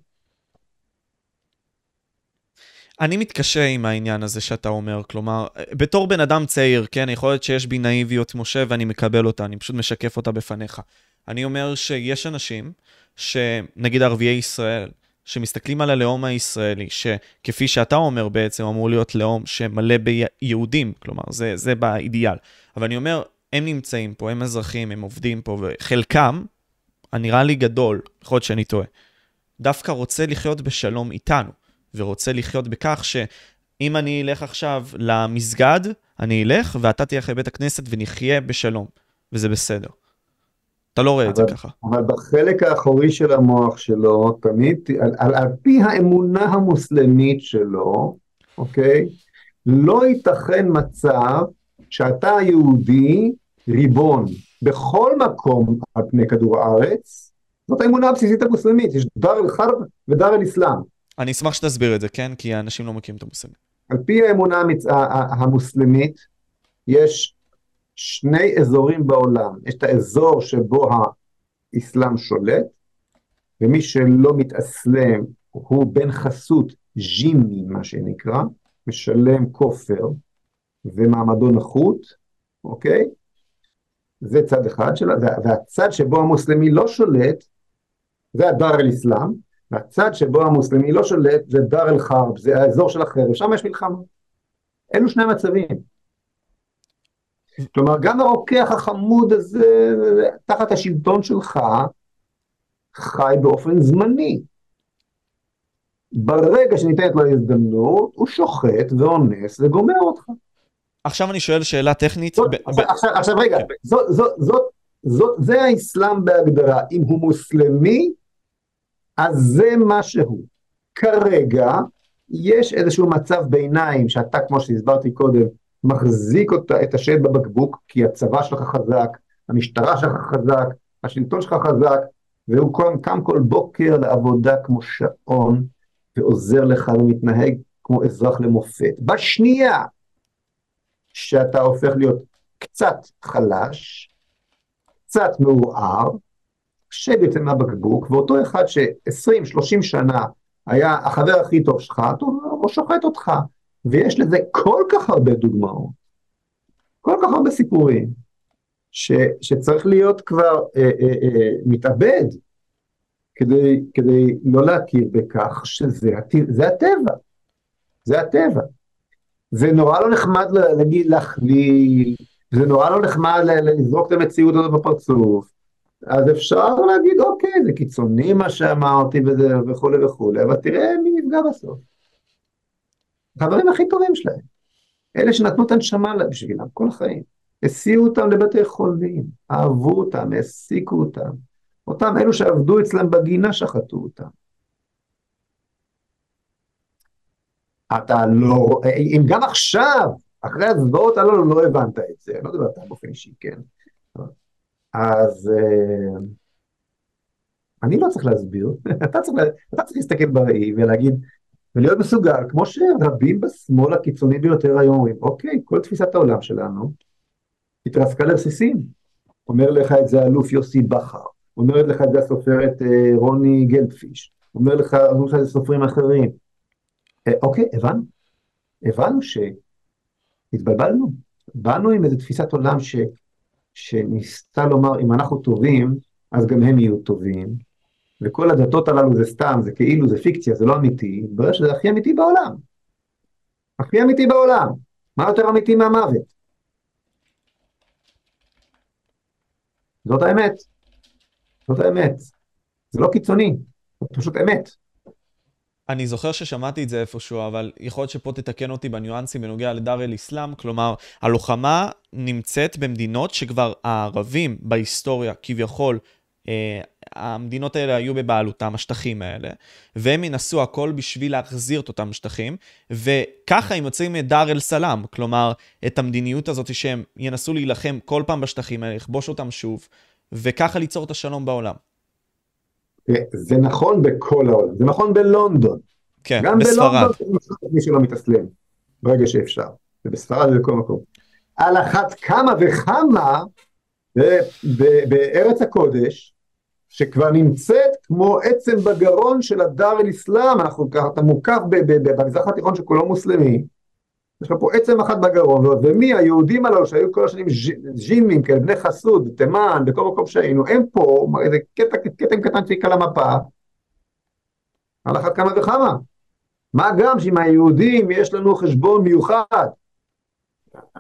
אני מתקשה עם העניין הזה שאתה אומר, כלומר, בתור בן אדם צעיר, כן, יכול להיות שיש בי נאיביות משה ואני מקבל אותה, אני פשוט משקף אותה בפניך. אני אומר שיש אנשים, שנגיד ערביי ישראל, שמסתכלים על הלאום הישראלי, שכפי שאתה אומר בעצם, אמור להיות לאום שמלא ביהודים, כלומר, זה, זה באידיאל. אבל אני אומר, הם נמצאים פה, הם אזרחים, הם עובדים פה, וחלקם, הנראה לי גדול, יכול להיות שאני טועה, דווקא רוצה לחיות בשלום איתנו, ורוצה לחיות בכך שאם אני אלך עכשיו למסגד, אני אלך, ואתה תלך לבית הכנסת ונחיה בשלום, וזה בסדר. אתה לא רואה אבל, את זה ככה. אבל בחלק האחורי של המוח שלו, תמיד, על, על, על פי האמונה המוסלמית שלו, אוקיי? לא ייתכן מצב שאתה יהודי ריבון בכל מקום על פני כדור הארץ, זאת האמונה הבסיסית המוסלמית, יש דר אל-חרב ודר אל-אסלאם. אני אשמח שתסביר את זה, כן? כי האנשים לא מכירים את המוסלמים. על פי האמונה המצ... המוסלמית, יש שני אזורים בעולם. יש את האזור שבו האסלאם שולט, ומי שלא מתאסלם הוא בן חסות ג'ימי, מה שנקרא, משלם כופר ומעמדו נחות, אוקיי? זה צד אחד שלה, והצד שבו המוסלמי לא שולט, זה הדר אל-אסלאם, והצד שבו המוסלמי לא שולט זה דר אל-חרב, זה האזור של החרב, שם יש מלחמה. אלו שני מצבים. כלומר, גם הרוקח החמוד הזה, תחת השלטון שלך, חי באופן זמני. ברגע שניתנת לו הזדמנות, הוא שוחט ואונס וגומר אותך. עכשיו אני שואל שאלה טכנית. זאת, ב- עכשיו, ב- עכשיו רגע, זאת, זאת, זאת, זאת, זה האסלאם בהגדרה. אם הוא מוסלמי, אז זה מה שהוא. כרגע יש איזשהו מצב ביניים שאתה, כמו שהסברתי קודם, מחזיק אותה, את השד בבקבוק, כי הצבא שלך חזק, המשטרה שלך חזק, השלטון שלך חזק, והוא קם, קם כל בוקר לעבודה כמו שעון, ועוזר לך ומתנהג כמו אזרח למופת. בשנייה שאתה הופך להיות קצת חלש, קצת מעורער, שב יוצא מהבקבוק, ואותו אחד ש-20-30 שנה היה החבר הכי טוב שלך, הוא שוחט אותך. ויש לזה כל כך הרבה דוגמאות, כל כך הרבה סיפורים, ש, שצריך להיות כבר אה, אה, אה, מתאבד כדי, כדי לא להכיר בכך שזה זה הטבע, זה הטבע. זה נורא לא נחמד להגיד להכליל, זה נורא לא נחמד לזרוק את המציאות הזאת בפרצוף, אז אפשר להגיד אוקיי זה קיצוני מה שאמרתי וזה וכולי וכולי, אבל תראה מי נפגע בסוף. החברים הכי טובים שלהם, אלה שנתנו את הנשמה בשבילם כל החיים, הסיעו אותם לבתי חולים, אהבו אותם, העסיקו אותם, אותם אלו שעבדו אצלם בגינה שחטו אותם. אתה לא, אם גם עכשיו, אחרי הזוועות הללו לא הבנת את זה, לא יודע אתה באופן אישי, כן. אז אה, אני לא צריך להסביר, אתה צריך, אתה צריך להסתכל בראי ולהגיד, ולהיות מסוגל, כמו שרבים בשמאל הקיצוני ביותר היום אומרים, אוקיי, כל תפיסת העולם שלנו התרסקה לרסיסים. אומר לך את זה האלוף יוסי בכר, אומרת לך את זה הסופרת אה, רוני גלדפיש, אומר לך, אומרים לך את זה סופרים אחרים. אה, אוקיי, הבנו. הבנו שהתבלבלנו. באנו עם איזו תפיסת עולם ש, שניסתה לומר, אם אנחנו טובים, אז גם הם יהיו טובים. וכל הדתות הללו זה סתם, זה כאילו, זה פיקציה, זה לא אמיתי, מתברר שזה הכי אמיתי בעולם. הכי אמיתי בעולם. מה יותר אמיתי מהמוות? זאת האמת. זאת האמת. זה לא קיצוני, זה פשוט אמת. אני זוכר ששמעתי את זה איפשהו, אבל יכול להיות שפה תתקן אותי בניואנסים בנוגע לדר אל-אסלאם, כלומר, הלוחמה נמצאת במדינות שכבר הערבים בהיסטוריה, כביכול, אה, המדינות האלה היו בבעלותם, השטחים האלה, והם ינסו הכל בשביל להחזיר את אותם שטחים, וככה הם יוצאים את דאר אל-סלאם, כלומר, את המדיניות הזאת שהם ינסו להילחם כל פעם בשטחים האלה, לכבוש אותם שוב, וככה ליצור את השלום בעולם. זה נכון בכל העולם, זה נכון בלונדון. כן, גם בספרד. גם בלונדון מי שלא מתאסלם, ברגע שאפשר, ובספרד ובכל מקום. על אחת כמה וכמה בארץ הקודש, שכבר נמצאת כמו עצם בגרון של הדר אל-אסלאם, אנחנו ככה, אתה מוקף במזרח התיכון שכולו מוסלמי, יש לך פה עצם אחת בגרון, ומי היהודים הללו שהיו כל השנים ז'ימים כאלה, בני חסוד, תימן, בכל מקום שהיינו, הם פה, איזה קטע, כתם צ'יק על המפה, על אחת כמה וכמה. מה גם שעם היהודים יש לנו חשבון מיוחד,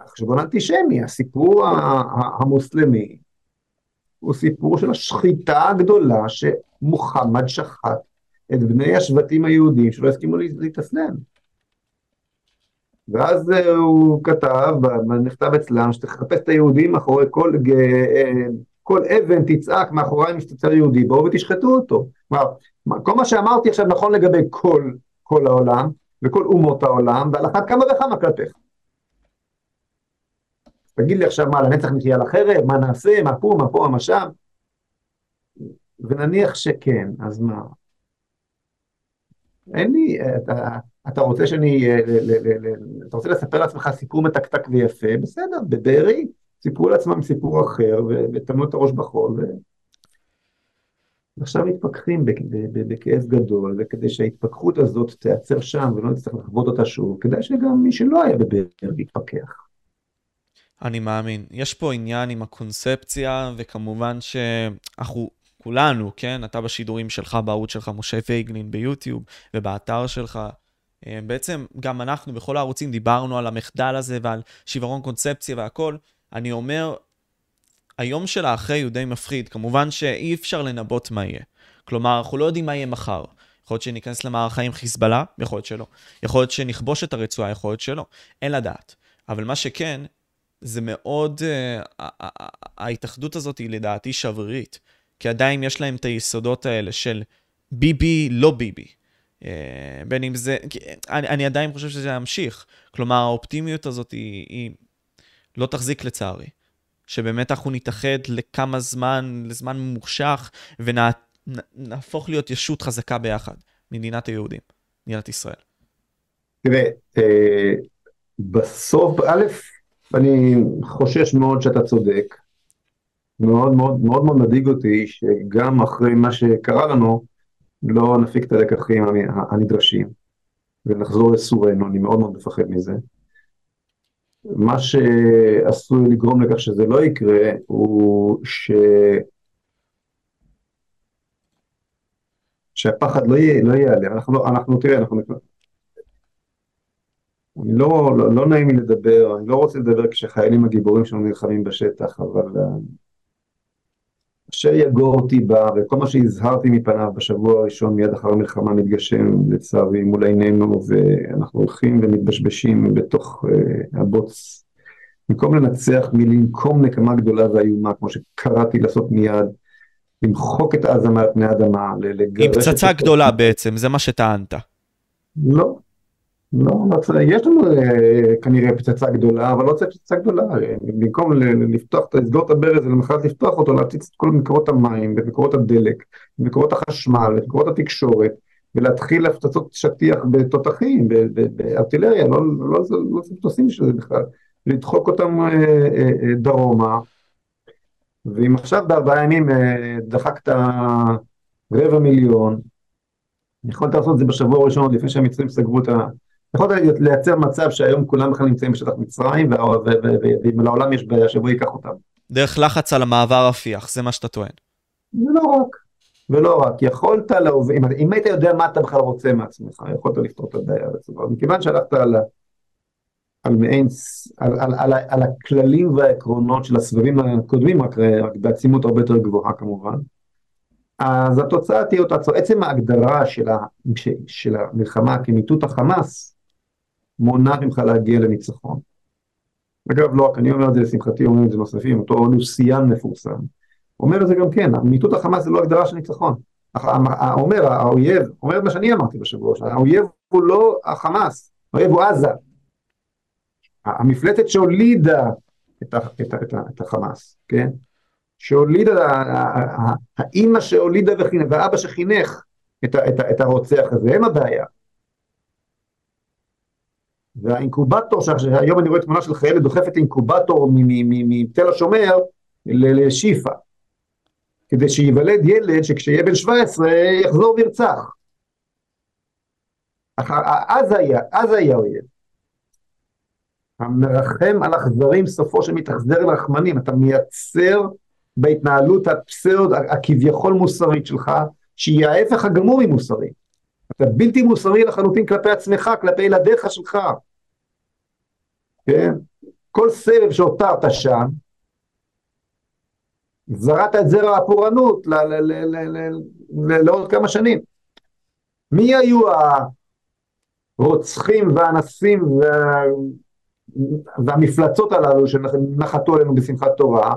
חשבון אנטישמי, הסיפור המוסלמי הוא סיפור של השחיטה הגדולה שמוחמד שחט את בני השבטים היהודים שלא הסכימו להתאסלם. ואז אה, הוא כתב, נכתב אצלם, שתחפש את היהודים מאחורי כל, אה, כל אבן תצעק מאחורי מסתתר יהודי, בואו ותשחטו אותו. כלומר, כל מה שאמרתי עכשיו נכון לגבי כל, כל העולם, וכל אומות העולם, ועל אחת כמה וכמה כלפיך. תגיד לי עכשיו מה, לנצח נחיה על החרב? מה נעשה? מה פה, מה פה, מה שם? ונניח שכן, אז מה? אין לי, אתה, אתה רוצה שאני, אה, אתה רוצה לספר לעצמך סיפור מתקתק ויפה, בסדר, בבארי, סיפרו לעצמם סיפור אחר, וטמנו את הראש בחול, ו... ועכשיו מתפכחים בכאב גדול, וכדי שההתפכחות הזאת תיעצר שם ולא נצטרך לחוות אותה שוב, כדאי שגם מי שלא היה בבארי יתפכח. אני מאמין. יש פה עניין עם הקונספציה, וכמובן שאנחנו כולנו, כן? אתה בשידורים שלך, בערוץ שלך, משה פייגלין ביוטיוב, ובאתר שלך. אה, בעצם גם אנחנו בכל הערוצים דיברנו על המחדל הזה ועל שיוורון קונספציה והכל. אני אומר, היום של האחרי הוא די מפחיד. כמובן שאי אפשר לנבאות מה יהיה. כלומר, אנחנו לא יודעים מה יהיה מחר. יכול להיות שניכנס למערכה עם חיזבאללה, יכול להיות שלא. יכול להיות שנכבוש את הרצועה, יכול להיות שלא. אין לדעת. אבל מה שכן, זה מאוד, uh, ההתאחדות הזאת היא לדעתי שברירית, כי עדיין יש להם את היסודות האלה של ביבי, לא ביבי. Uh, בין אם זה, אני, אני עדיין חושב שזה ימשיך. כלומר, האופטימיות הזאת היא, היא לא תחזיק לצערי. שבאמת אנחנו נתאחד לכמה זמן, לזמן ממושך, ונהפוך להיות ישות חזקה ביחד, מדינת היהודים, מדינת ישראל. תראה, אה, בסוף, א', אני חושש מאוד שאתה צודק. מאוד מאוד מאוד מאוד מדאיג אותי שגם אחרי מה שקרה לנו, לא נפיק את הלקחים הנדרשים ונחזור לסורנו, אני מאוד מאוד מפחד מזה. מה שעשוי לגרום לכך שזה לא יקרה הוא ש... שהפחד לא, יהיה, לא ייעלם, אנחנו, לא, אנחנו תראה, אנחנו אני לא, לא, לא נעים לי לדבר, אני לא רוצה לדבר כשחיילים הגיבורים שלנו נלחמים בשטח, אבל אשר יגור אותי בה, וכל מה שהזהרתי מפניו בשבוע הראשון מיד אחר המלחמה מתגשם לצערי מול עינינו, ואנחנו הולכים ומתבשבשים בתוך uh, הבוץ. במקום לנצח מלנקום נקמה גדולה ואיומה, כמו שקראתי לעשות מיד, למחוק את עזה מעל פני האדמה, לגרש... עם פצצה גדולה בעצם, זה מה שטענת. לא, לא, לא צריך, יש לנו אה, כנראה פצצה גדולה, אבל לא צריך פצצה גדולה. במקום לפתוח, לסגור את הברז ולמחרת לפתוח אותו, להפציץ את כל מקורות המים, ואת מקורות הדלק, מקורות החשמל, את מקורות התקשורת, ולהתחיל הפצצות שטיח בתותחים, בארטילריה, לא, לא, לא, לא צריך מטוסים בשביל זה בכלל, לדחוק אותם אה, אה, דרומה. ואם עכשיו בארבעה ימים אה, דחקת רבע מיליון, יכולת לעשות את זה בשבוע הראשון לפני שהמצרים סגרו את ה... יכולת לייצר מצב שהיום כולם בכלל נמצאים בשטח מצרים, ואם לעולם יש בעיה שבו ייקח אותם. דרך לחץ על המעבר רפיח, זה מה שאתה טוען. ולא רק, ולא רק, יכולת להוביל, אם, אם היית יודע מה אתה בכלל רוצה מעצמך, יכולת לפתור את הבעיה בצורה, מכיוון שהלכת על, על מעין, על, על, על, על הכללים והעקרונות של הסבבים הקודמים, רק, רק בעצימות הרבה יותר גבוהה כמובן, אז התוצאה תהיה אותה. עצם ההגדרה של, ה, של המלחמה כמיטוט החמאס, מונעת ממך להגיע לניצחון. אגב, לא רק אני אומר את זה, לשמחתי אומרים את זה נוספים, אותו לוסיאן מפורסם. אומר את זה גם כן, מיטוט החמאס זה לא הגדרה של ניצחון. אומר, האויב, אומר את מה שאני אמרתי בשבוע, האויב הוא לא החמאס, האויב הוא עזה. המפלצת שהולידה את, את, את, את החמאס, כן? שהולידה, האימא שהולידה וחינך, והאבא שחינך את, את, את הרוצח הזה, הם הבעיה. והאינקובטור, שהיום אני רואה תמונה של חיילת דוחפת אינקובטור מתל השומר לשיפא, כדי שייוולד ילד שכשיהיה בן 17 יחזור וירצח. אז היה, אז היה אויב. המרחם על אכזרים סופו שמתאכזר אל רחמנים, אתה מייצר בהתנהלות הפסאוד הכביכול מוסרית שלך, שהיא ההפך הגמור ממוסרית. אתה בלתי מוסרי לחלוטין כלפי עצמך, כלפי ילדיך שלך. כן? כל סבב שהותרת שם, זרעת את זרע הפורענות לעוד כמה שנים. מי היו הרוצחים והאנסים והמפלצות הללו שנחתו עלינו בשמחת תורה?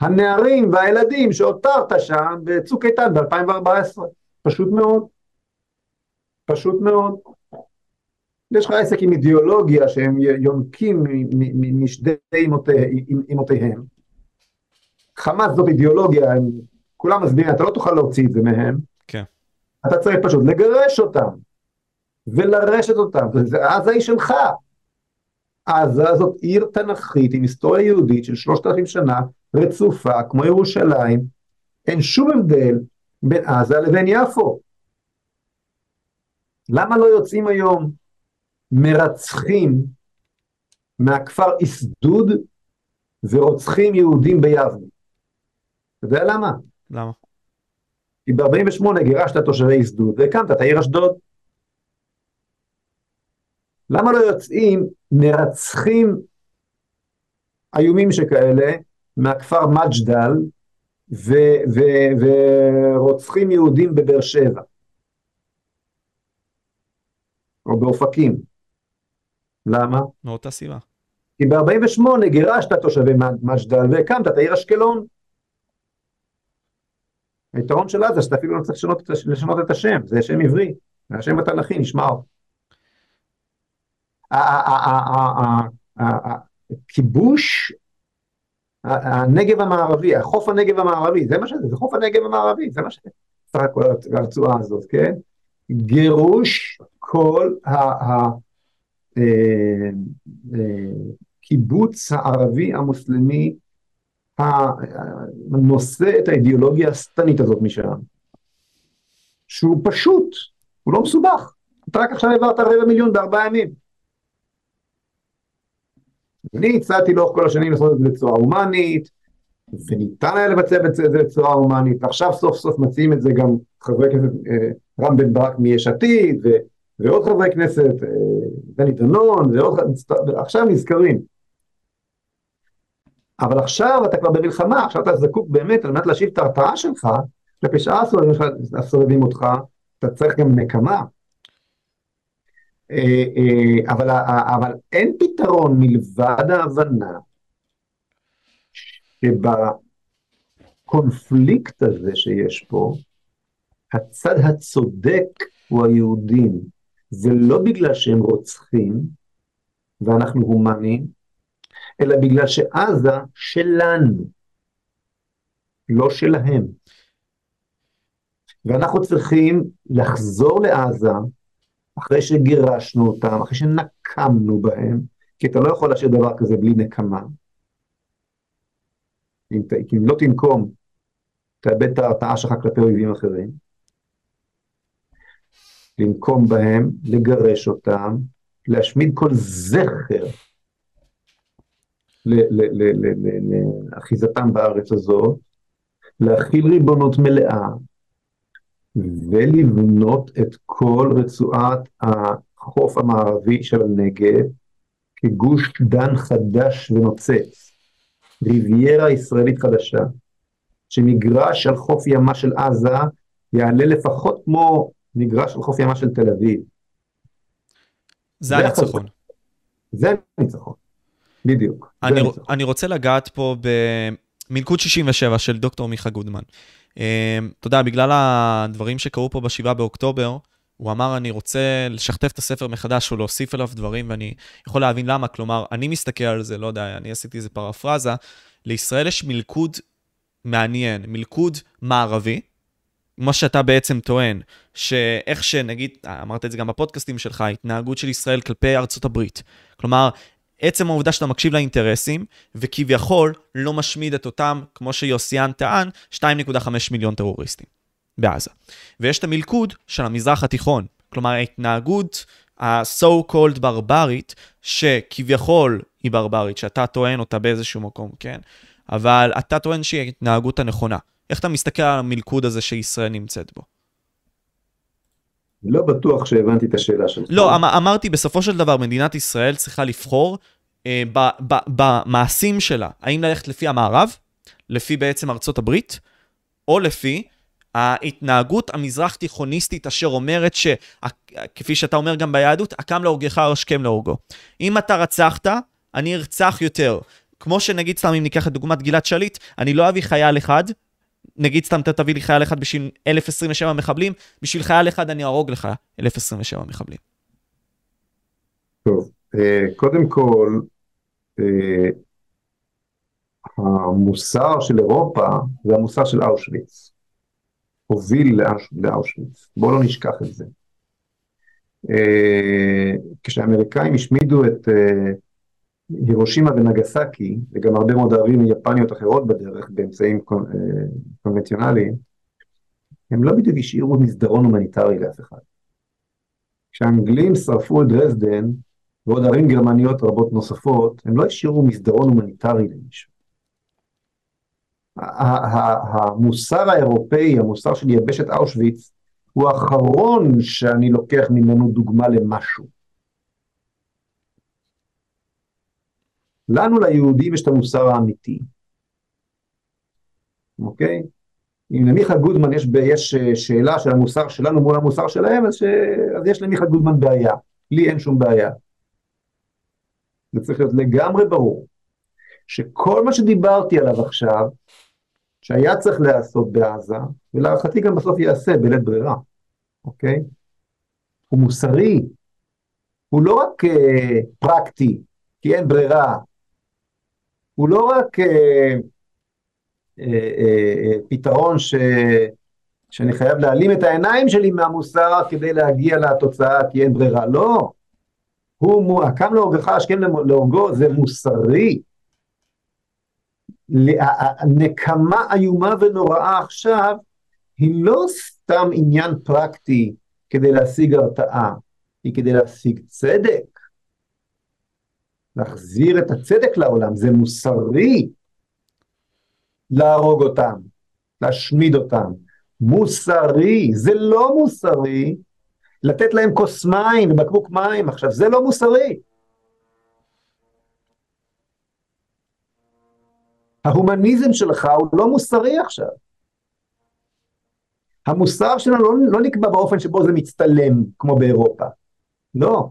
הנערים והילדים שהותרת שם בצוק איתן ב-2014. פשוט מאוד. פשוט מאוד. יש לך עסק עם אידיאולוגיה שהם יונקים משדי אמותיהם. חמאס זאת אידיאולוגיה, הם כולם מסבירים, אתה לא תוכל להוציא את זה מהם. כן. אתה צריך פשוט לגרש אותם ולרשת אותם, עזה היא שלך. עזה זאת עיר תנכית עם היסטוריה יהודית של שלושת אלפים שנה, רצופה, כמו ירושלים, אין שום הבדל בין עזה לבין יפו. למה לא יוצאים היום מרצחים מהכפר איסדוד ורוצחים יהודים ביבנה? אתה יודע למה? למה? כי ב-48 גירשת תושבי איסדוד והקמת את העיר אשדוד. למה לא יוצאים מרצחים איומים שכאלה מהכפר מג'דל ורוצחים יהודים בבאר שבע? או באופקים. למה? מאותה סיבה. כי ב-48 גירשת תושבי מג'דל והקמת את העיר אשקלון. היתרון של עזה שאתה אפילו לא צריך לשנות, לשנות את השם, זה שם עברי, זה השם התנ"כי, נשמר. הכיבוש, הנגב המערבי, החוף הנגב המערבי, זה מה שזה, זה חוף הנגב המערבי, זה מה שזה, סך הכל הרצועה הזאת, כן? גירוש כל הקיבוץ אה, אה, הערבי המוסלמי הנושא את האידיאולוגיה השטנית הזאת משם, שהוא פשוט, הוא לא מסובך, אתה רק עכשיו העברת רבע מיליון בארבעה ימים. אני הצעתי לאורך כל השנים לעשות את זה בצורה הומנית, וניתן היה לבצע את זה בצורה הומנית, עכשיו סוף סוף מציעים את זה גם חברי כנסת, אה, רם בן ברק מיש עתיד, ועוד חברי כנסת, אה, דני דנון, ועוד, עכשיו נזכרים. אבל עכשיו אתה כבר במלחמה, עכשיו אתה זקוק באמת על מנת להשיב את ההרתעה שלך, כלפי שאר הסובבים אותך, אתה צריך גם נקמה. אה, אבל, אבל אין פתרון מלבד ההבנה שבקונפליקט הזה שיש פה, הצד הצודק הוא היהודים, ולא בגלל שהם רוצחים ואנחנו הומניים, אלא בגלל שעזה שלנו, לא שלהם. ואנחנו צריכים לחזור לעזה אחרי שגירשנו אותם, אחרי שנקמנו בהם, כי אתה לא יכול להשאיר דבר כזה בלי נקמה. אם, אם לא תנקום, תאבד את ההרתעה שלך כלפי אויבים אחרים. לנקום בהם, לגרש אותם, להשמיד כל זכר לאחיזתם בארץ הזאת, להכיל ריבונות מלאה, ולבנות את כל רצועת החוף המערבי של הנגב כגוש דן חדש ונוצץ, ריביירה ישראלית חדשה, שמגרש על חוף ימה של עזה יעלה לפחות כמו מגרש על חוף ימה של תל אביב. זה הניצחון. זה הניצחון, בדיוק. אני, אני רוצה לגעת פה במלכוד 67 של דוקטור מיכה גודמן. אמ, אתה יודע, בגלל הדברים שקרו פה ב-7 באוקטובר, הוא אמר, אני רוצה לשכתב את הספר מחדש או להוסיף אליו דברים, ואני יכול להבין למה. כלומר, אני מסתכל על זה, לא יודע, אני עשיתי איזה פרפרזה, לישראל יש מלכוד מעניין, מלכוד מערבי, כמו שאתה בעצם טוען, שאיך שנגיד, אמרת את זה גם בפודקאסטים שלך, ההתנהגות של ישראל כלפי ארצות הברית. כלומר, עצם העובדה שאתה מקשיב לאינטרסים, וכביכול לא משמיד את אותם, כמו שיוסיאן טען, 2.5 מיליון טרוריסטים בעזה. ויש את המלכוד של המזרח התיכון, כלומר ההתנהגות ה-so called ברברית, שכביכול היא ברברית, שאתה טוען אותה באיזשהו מקום, כן? אבל אתה טוען שהיא ההתנהגות הנכונה. איך אתה מסתכל על המלכוד הזה שישראל נמצאת בו? לא בטוח שהבנתי את השאלה שלך. לא, אמ- אמרתי, בסופו של דבר, מדינת ישראל צריכה לבחור אה, במעשים שלה, האם ללכת לפי המערב, לפי בעצם ארצות הברית, או לפי ההתנהגות המזרח-תיכוניסטית אשר אומרת שכפי שאתה אומר גם ביהדות, הקם להורגך השכם להורגו. אם אתה רצחת, אני ארצח יותר. כמו שנגיד סתם אם ניקח את דוגמת גלעד שליט, אני לא אביא חייל אחד נגיד סתם אתה תביא לי חייל אחד בשביל 1,027 מחבלים, בשביל חייל אחד אני אהרוג לך 1,027 מחבלים. טוב, אה, קודם כל, אה, המוסר של אירופה זה המוסר של אושוויץ. הוביל לאושוויץ. בואו לא נשכח את זה. אה, כשהאמריקאים השמידו את הירושימה ונגסקי, וגם הרבה מאוד ערים יפניות אחרות בדרך באמצעים אה, קונבנציונליים, הם לא בדיוק השאירו מסדרון הומניטרי לאף אחד. כשהאנגלים שרפו את דרזדן ועוד ערים גרמניות רבות נוספות, הם לא השאירו מסדרון הומניטרי למישהו. המוסר האירופאי, המוסר של יבשת אושוויץ, הוא האחרון שאני לוקח ממנו דוגמה למשהו. לנו ליהודים יש את המוסר האמיתי, אוקיי? אם למיכה גודמן יש, יש אה, שאלה של המוסר שלנו מול המוסר שלהם, אז, ש... אז יש למיכה גודמן בעיה. לי אין שום בעיה. זה צריך להיות לגמרי ברור, שכל מה שדיברתי עליו עכשיו, שהיה צריך להיעשות בעזה, ולהערכתי גם בסוף ייעשה בלית ברירה, אוקיי? הוא מוסרי, הוא לא רק אה, פרקטי, כי אין ברירה, הוא לא רק אה, אה, אה, פתרון ש, שאני חייב להעלים את העיניים שלי מהמוסר כדי להגיע לתוצאה כי אין ברירה, לא. הוא, הקם להורגך השכם להורגו, זה מוסרי. הנקמה איומה ונוראה עכשיו היא לא סתם עניין פרקטי כדי להשיג הרתעה, היא כדי להשיג צדק. להחזיר את הצדק לעולם, זה מוסרי להרוג אותם, להשמיד אותם. מוסרי, זה לא מוסרי לתת להם כוס מים ובקבוק מים עכשיו, זה לא מוסרי. ההומניזם שלך הוא לא מוסרי עכשיו. המוסר שלנו לא, לא נקבע באופן שבו זה מצטלם, כמו באירופה. לא.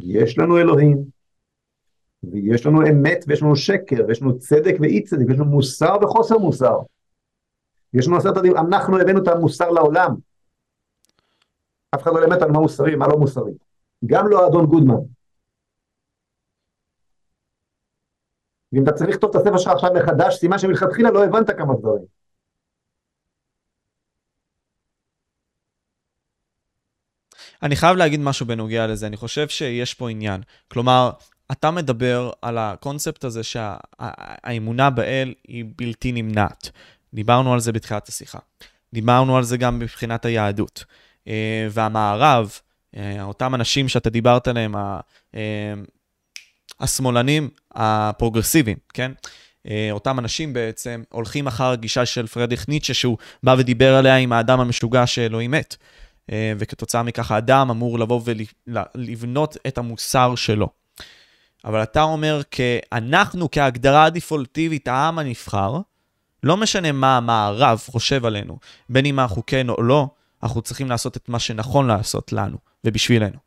יש לנו אלוהים, ויש לנו אמת ויש לנו שקר, ויש לנו צדק ואי צדק, ויש לנו מוסר וחוסר מוסר. יש לנו עשרת הדברים, אנחנו הבאנו את המוסר לעולם. אף אחד לא למד על מה מוסרי ומה לא מוסרי. גם לא האדון גודמן. ואם אתה צריך לכתוב את הספר שלך עכשיו מחדש, סימן שמלכתחילה לא הבנת כמה דברים. אני חייב להגיד משהו בנוגע לזה, אני חושב שיש פה עניין. כלומר, אתה מדבר על הקונספט הזה שהאמונה באל היא בלתי נמנעת. דיברנו על זה בתחילת השיחה. דיברנו על זה גם מבחינת היהדות. אה, והמערב, אה, אותם אנשים שאתה דיברת עליהם, אה, השמאלנים הפרוגרסיביים, כן? אותם אנשים בעצם הולכים אחר הגישה של פרדיך ניטשה, שהוא בא ודיבר עליה עם האדם המשוגע שאלוהים מת. וכתוצאה מכך האדם אמור לבוא ולבנות את המוסר שלו. אבל אתה אומר, אנחנו כהגדרה הדפולטיבית, העם הנבחר, לא משנה מה המערב חושב עלינו, בין אם אנחנו כן או לא, אנחנו צריכים לעשות את מה שנכון לעשות לנו ובשבילנו.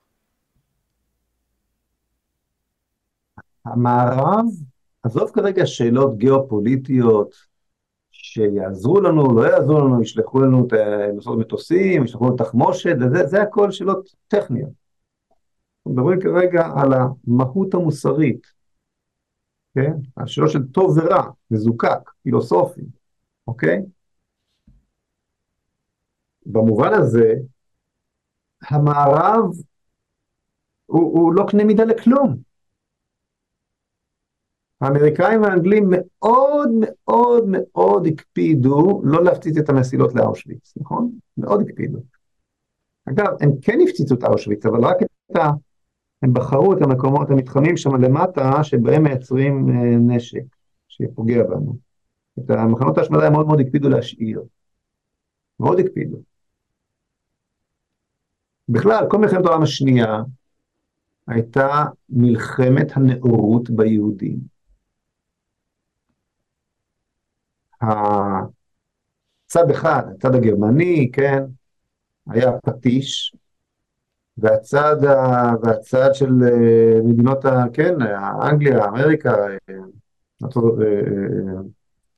המערב, עזוב כרגע שאלות גיאופוליטיות שיעזרו לנו, לא יעזרו לנו, ישלחו לנו את מטוסים, ישלחו לנו תחמושת, זה, זה הכל שאלות טכניות. אנחנו מדברים כרגע על המהות המוסרית, כן? השאלות של טוב ורע, מזוקק, פילוסופי, אוקיי? במובן הזה, המערב הוא, הוא לא קנה מידה לכלום. האמריקאים והאנגלים מאוד מאוד מאוד הקפידו לא להפציץ את המסילות לאושוויץ, נכון? מאוד הקפידו. אגב, הם כן הפציצו את אושוויץ, אבל רק את ה... הם בחרו את המקומות, המתחמים שם למטה, שבהם מייצרים אה, נשק שפוגע בנו. את המחנות ההשמדה הם מאוד מאוד הקפידו להשאיר. מאוד הקפידו. בכלל, כל מלחמת העולם השנייה הייתה מלחמת הנאורות ביהודים. הצד אחד, הצד הגרמני, כן, היה פטיש, והצד, והצד של אה, מדינות, ה, כן, אנגליה, אמריקה, אה, אה,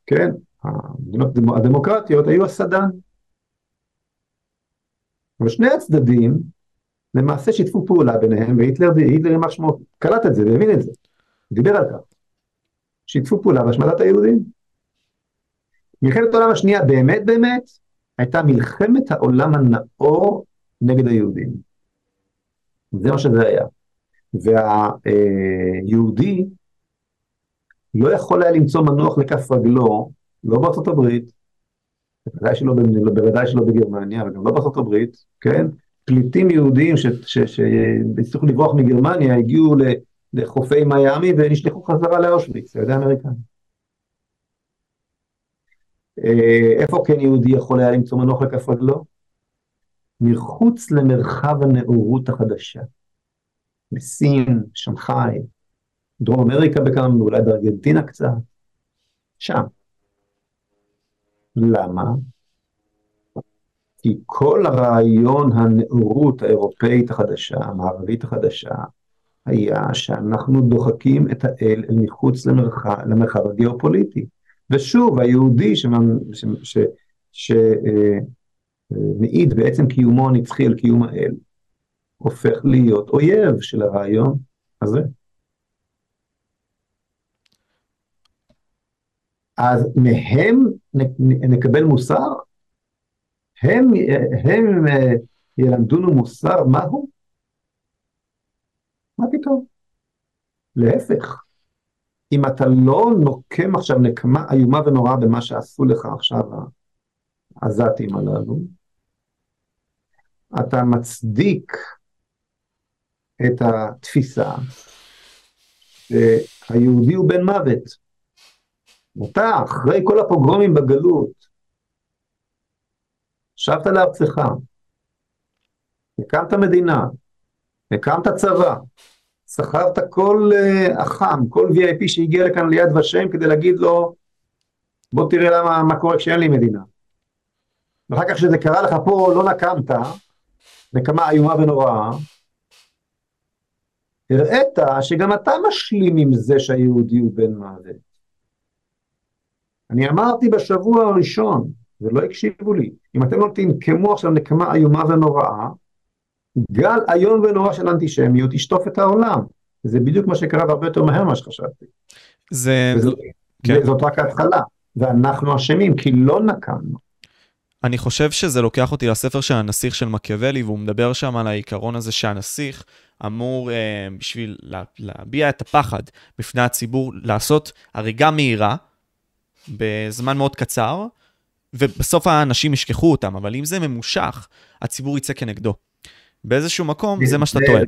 כן, המדינות הדמוקרטיות היו הסדן. ושני הצדדים למעשה שיתפו פעולה ביניהם, והיטלר, היטלר יימח שמו, קלט את זה והבין את זה, דיבר על כך. שיתפו פעולה בהשמדת היהודים. מלחמת העולם השנייה באמת באמת הייתה מלחמת העולם הנאור נגד היהודים. זה מה שזה היה. והיהודי לא יכול היה למצוא מנוח לכף רגלו, לא בארצות הברית, בוודאי שלא, בוודאי שלא בגרמניה, וגם לא בארצות הברית, כן? פליטים יהודים שהצליחו לברוח מגרמניה, הגיעו לחופי מיאמי ונשלחו חזרה לאושוויץ, על ידי האמריקאים. אה, איפה כן יהודי יכול היה למצוא מנוח לכף רגלו? מחוץ למרחב הנאורות החדשה. בסין, שנגחאי, דרום אמריקה בכמה, אולי בארגנטינה קצת, שם. למה? כי כל הרעיון הנאורות האירופאית החדשה, המערבית החדשה, היה שאנחנו דוחקים את האל אל מחוץ למרחב, למרחב הגיאופוליטי. ושוב, היהודי שמעיד בעצם קיומו הנצחי על קיום האל, הופך להיות אויב של הרעיון הזה. אז מהם נקבל מוסר? הם, הם אה, ילמדונו מוסר מהו? מה פתאום? להפך, אם אתה לא נוקם עכשיו נקמה איומה ונוראה במה שעשו לך עכשיו העזתים הללו, אתה מצדיק את התפיסה שהיהודי הוא בן מוות. אתה, אחרי כל הפוגרומים בגלות, שבת לארצך, הקמת מדינה, הקמת צבא, שכרת כל uh, אח"ם, כל VIP שהגיע לכאן ליד ושם כדי להגיד לו, בוא תראה למה, מה קורה כשאין לי מדינה. ואחר כך כשזה קרה לך פה לא נקמת, נקמה איומה ונוראה, הראית שגם אתה משלים עם זה שהיהודי הוא בן מוות. אני אמרתי בשבוע הראשון, ולא הקשיבו לי, אם אתם לא תנקמו עכשיו נקמה איומה ונוראה, גל איום ונורא של אנטישמיות ישטוף את העולם. זה בדיוק מה שקרה והרבה יותר מהר ממה שחשבתי. זה... וזאת, כן. זאת רק ההתחלה, ואנחנו אשמים כי לא נקמנו. אני חושב שזה לוקח אותי לספר של הנסיך של מקיאוולי, והוא מדבר שם על העיקרון הזה שהנסיך אמור, אה, בשביל לה, להביע את הפחד בפני הציבור, לעשות הריגה מהירה בזמן מאוד קצר, ובסוף האנשים ישכחו אותם, אבל אם זה ממושך, הציבור יצא כנגדו. באיזשהו מקום, זה מה שאתה טוען.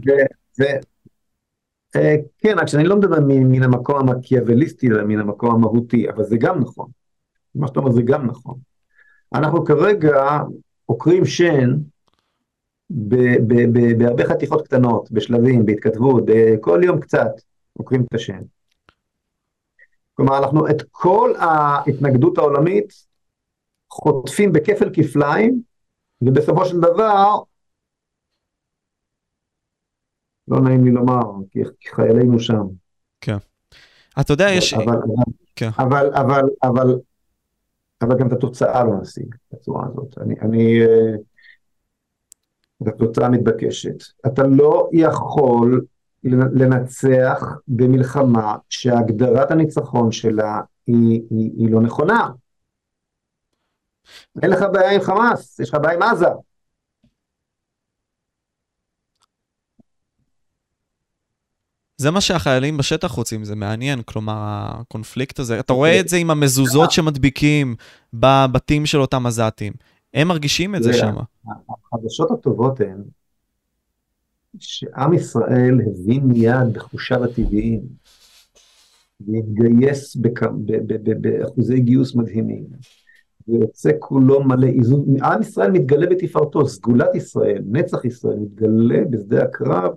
אה, כן, רק שאני לא מדבר מן המקום המקיאווליסטי, אלא מן המקום המהותי, אבל זה גם נכון. מה שאתה אומר זה גם נכון. אנחנו כרגע עוקרים שן בהרבה חתיכות קטנות, בשלבים, בהתכתבות, כל יום קצת עוקרים את השן. כלומר, אנחנו את כל ההתנגדות העולמית חוטפים בכפל כפליים, ובסופו של דבר, לא נעים לי לומר, כי חיילינו שם. כן. אתה יודע, יש... אבל, אבל, כן. אבל, אבל, אבל, אבל גם את התוצאה לא נשיג בצורה הזאת. אני, אני, אה, את התוצאה מתבקשת. אתה לא יכול לנצח במלחמה שהגדרת הניצחון שלה היא, היא, היא לא נכונה. אין לך בעיה עם חמאס, יש לך בעיה עם עזה. זה מה שהחיילים בשטח רוצים, זה מעניין, כלומר, הקונפליקט הזה, אתה רואה את זה עם המזוזות שמדביקים בבתים של אותם עזתים. הם מרגישים את זה שם. החדשות הטובות הן שעם ישראל הבין מיד בחושיו הטבעיים, והתגייס באחוזי גיוס מדהימים, ויוצא כולו מלא איזון, עם ישראל מתגלה בתפארתו, סגולת ישראל, נצח ישראל, מתגלה בשדה הקרב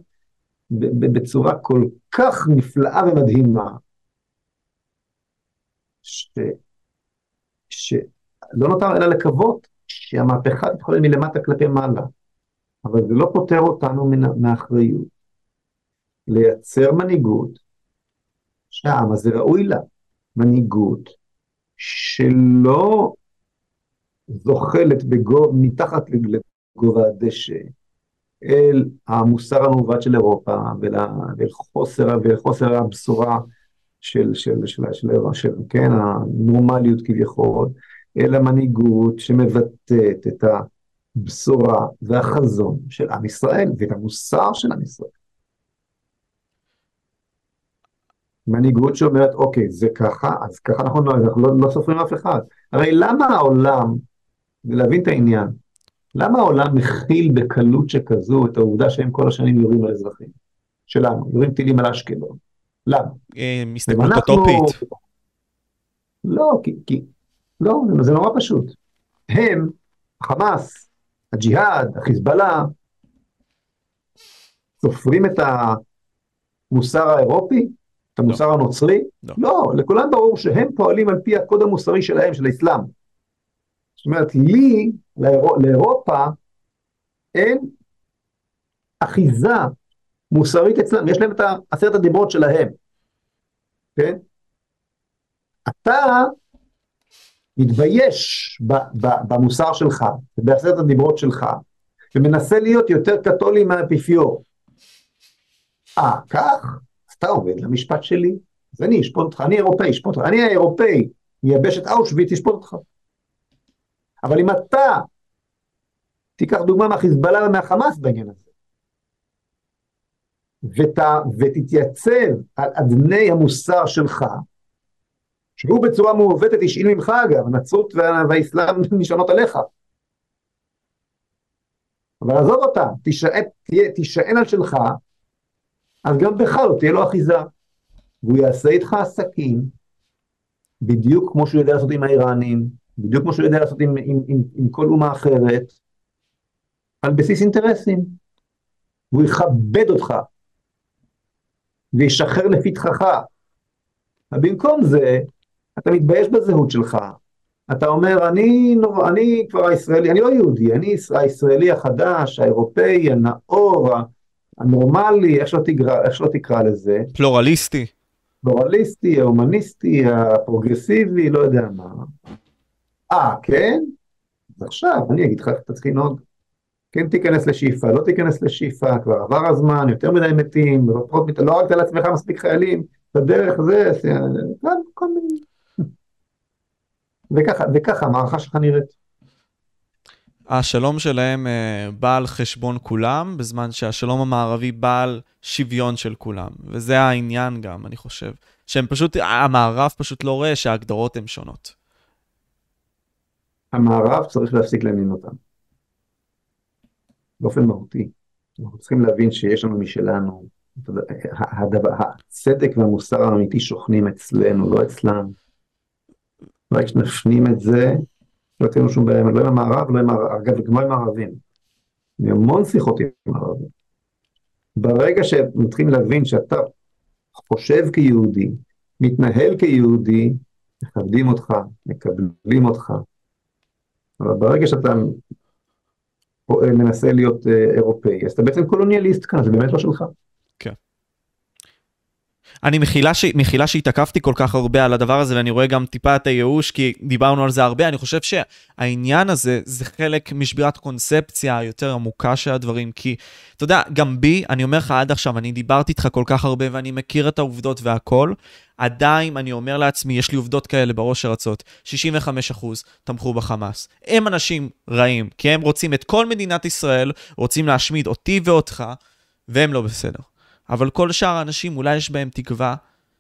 בצורה כל כך נפלאה ומדהימה, ש... שלא נותר אלא לקוות שהמהפכה תתחולל מלמטה כלפי מעלה, אבל זה לא פוטר אותנו מהאחריות לייצר מנהיגות שהעם הזה ראוי לה, מנהיגות שלא זוחלת בגוב, מתחת לגובה הדשא אל המוסר המעוות של אירופה ואל חוסר, חוסר הבשורה של, של, של, של, של, של, כן, הנורמליות כביכול, אלא מנהיגות שמבטאת את הבשורה והחזון של עם ישראל ואת המוסר של עם ישראל. מנהיגות שאומרת, אוקיי, זה ככה, אז ככה אנחנו אנחנו לא, לא סופרים אף אחד. הרי למה העולם, להבין את העניין, למה העולם מכיל בקלות שכזו את העובדה שהם כל השנים יורים על אזרחים שלנו, יורים טילים על אשקלון? למה? אה, הסתכלות אוטופית. לא, כי, כי לא, זה נורא פשוט. הם, חמאס, הג'יהאד, החיזבאללה, סופרים את המוסר האירופי? את המוסר לא. הנוצרי? לא. לא, לכולם ברור שהם פועלים על פי הקוד המוסרי שלהם, של האסלאם. זאת אומרת, לי, לאיר... לאירופה, אין אחיזה מוסרית אצלם, יש להם את עשרת הדיברות שלהם, כן? אתה מתבייש במוסר שלך, בעשרת הדיברות שלך, ומנסה להיות יותר קתולי מהאפיפיור. אה, כך? אתה עומד למשפט שלי, אז אני אשפוט אותך, אני אירופאי, אשפוט אותך, אני האירופאי, מייבש את אושוויץ, אשפוט אותך. אבל אם אתה תיקח דוגמה מהחיזבאללה ומהחמאס בעניין הזה, ות, ותתייצב על אדני המוסר שלך, שהוא בצורה מעוותת השאיל ממך אגב, הנצרות והאסלאם נשענות עליך. אבל עזוב אותה, תישען, תישען על שלך, אז גם בך לא תהיה לו אחיזה. והוא יעשה איתך עסקים, בדיוק כמו שהוא יודע לעשות עם האיראנים, בדיוק כמו שהוא יודע לעשות עם, עם, עם, עם כל אומה אחרת, על בסיס אינטרסים. והוא יכבד אותך, וישחרר לפתחך. ובמקום זה, אתה מתבייש בזהות שלך. אתה אומר, אני, אני כבר הישראלי, אני לא יהודי, אני הישראלי החדש, האירופאי, הנאור, הנורמלי, איך שלא תקרא, איך שלא תקרא לזה. פלורליסטי. פלורליסטי, ההומניסטי, הפרוגרסיבי, לא יודע מה. אה, כן? אז עכשיו אני אגיד לך איך אתה צריך לנהוג. כן תיכנס לשאיפה, לא תיכנס לשאיפה, כבר עבר הזמן, יותר מדי מתים, לא, לא הרגת לעצמך מספיק חיילים, בדרך זה, כל מיני. וככה, וככה המערכה שלך נראית. השלום שלהם uh, בא על חשבון כולם, בזמן שהשלום המערבי בא על שוויון של כולם. וזה העניין גם, אני חושב. שהם פשוט, המערב פשוט לא רואה שההגדרות הן שונות. המערב צריך להפסיק להאמין אותם. באופן מהותי. אנחנו צריכים להבין שיש לנו משלנו. הצדק והמוסר האמיתי שוכנים אצלנו, לא אצלם. רק כשנפנים את זה, לא תהיה לנו שום בעיה, לא עם המערב, לא עם הערב, אגב, גם עם הערבים. המון שיחות עם הערבים. ברגע שמתחילים להבין שאתה חושב כיהודי, מתנהל כיהודי, מכבדים אותך, מקבלים אותך. אבל ברגע שאתה מנסה להיות אה, אירופאי, אז אתה בעצם קולוניאליסט כאן, זה באמת לא שלך. אני מחילה, ש... מחילה שהתעכבתי כל כך הרבה על הדבר הזה, ואני רואה גם טיפה את הייאוש, כי דיברנו על זה הרבה. אני חושב שהעניין הזה זה חלק משבירת קונספציה היותר עמוקה של הדברים, כי אתה יודע, גם בי, אני אומר לך עד עכשיו, אני דיברתי איתך כל כך הרבה ואני מכיר את העובדות והכל, עדיין אני אומר לעצמי, יש לי עובדות כאלה בראש שרצות, 65% תמכו בחמאס. הם אנשים רעים, כי הם רוצים את כל מדינת ישראל, רוצים להשמיד אותי ואותך, והם לא בסדר. אבל כל שאר האנשים, אולי יש בהם תקווה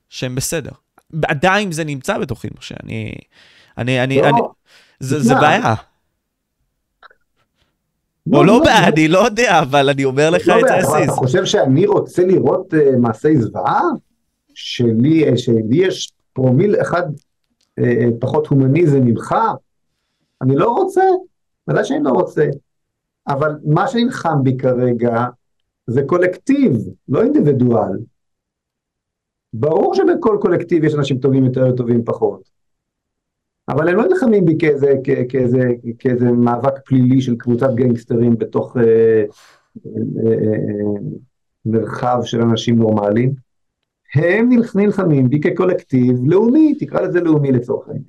שהם בסדר. עדיין זה נמצא בתוכי, משה. אני... אני... אני... לא. אני זה, זה בעיה. לא, או לא, לא בעיה, לא. אני לא יודע, אבל אני אומר לך את זה. אתה חושב שאני רוצה לראות uh, מעשי זוועה? שלי, uh, שלי יש פרומיל אחד uh, פחות הומניזם ממך? אני לא רוצה, ודאי שאני לא רוצה. אבל מה שנלחם בי כרגע זה קולקטיב, לא אינדיבידואל. ברור שבכל קולקטיב יש אנשים טובים יותר וטובים פחות. אבל הם לא נלחמים בי כאיזה, כאיזה, כאיזה מאבק פלילי של קבוצת גנגסטרים בתוך אה, אה, אה, מרחב של אנשים נורמליים. הם נלחמים בי כקולקטיב לאומי, תקרא לזה לאומי לצורך העניין.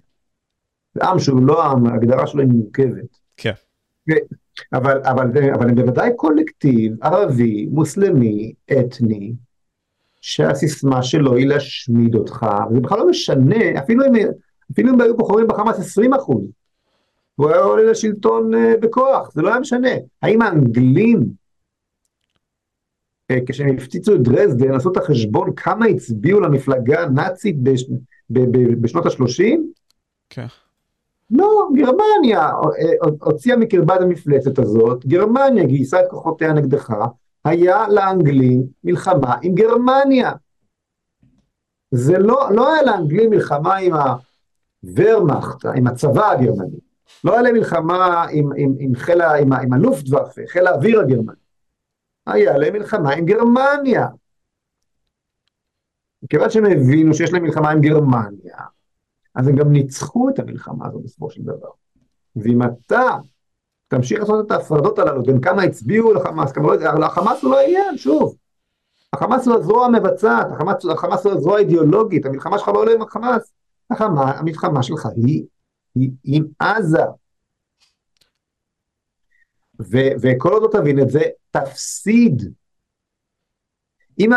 זה עם שהוא לא עם, ההגדרה שלו היא מורכבת. כן. אבל, אבל, אבל הם בוודאי קולקטיב ערבי, מוסלמי, אתני, שהסיסמה שלו היא להשמיד אותך, זה בכלל לא משנה, אפילו אם, אפילו אם היו בוחרים בחמאס 20 אחוז, הוא היה עולה לשלטון uh, בכוח, זה לא היה משנה. האם האנגלים, uh, כשהם הפציצו את דרזדן, עשו את החשבון כמה הצביעו למפלגה הנאצית בש, ב, ב, בשנות ה-30? כן. לא, גרמניה אה, הוציאה מקרבת המפלצת הזאת, גרמניה גייסה את כוחותיה נגדך, היה לאנגלים מלחמה עם גרמניה. זה לא, לא היה לאנגלים מלחמה עם הוורמאכט, עם הצבא הגרמני. לא היה להם מלחמה עם, עם, עם, חיל, עם, עם הלופטוואפה, חיל האוויר הגרמני. היה להם מלחמה עם גרמניה. מכיוון שהם הבינו שיש להם מלחמה עם גרמניה, אז הם גם ניצחו את המלחמה הזו בסופו של דבר. ואם אתה תמשיך לעשות את ההפרדות הללו בין כמה הצביעו לחמאס, כמה לא, החמאס הוא לא העניין, שוב. החמאס הוא הזרוע המבצעת, החמאס, החמאס הוא הזרוע האידיאולוגית, המלחמה שלך לא עולה עם החמאס. החמה, המלחמה שלך היא, היא עם עזה. ו, וכל עוד לא תבין את זה, תפסיד. אם,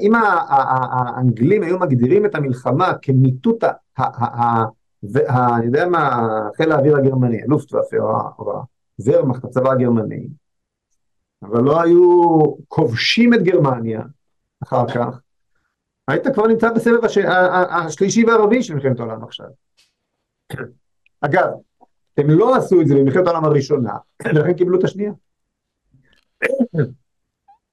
אם האנגלים היו מגדירים את המלחמה כמיטוט אני יודע מה, חיל האוויר הגרמני, לופטוואפה או הוורמאכט, הצבא הגרמני, אבל לא היו כובשים את גרמניה אחר כך, היית כבר נמצא בסבב הש... השלישי והרביעי של מלחמת העולם עכשיו. אגב, הם לא עשו את זה במלחמת העולם הראשונה, ולכן קיבלו את השנייה.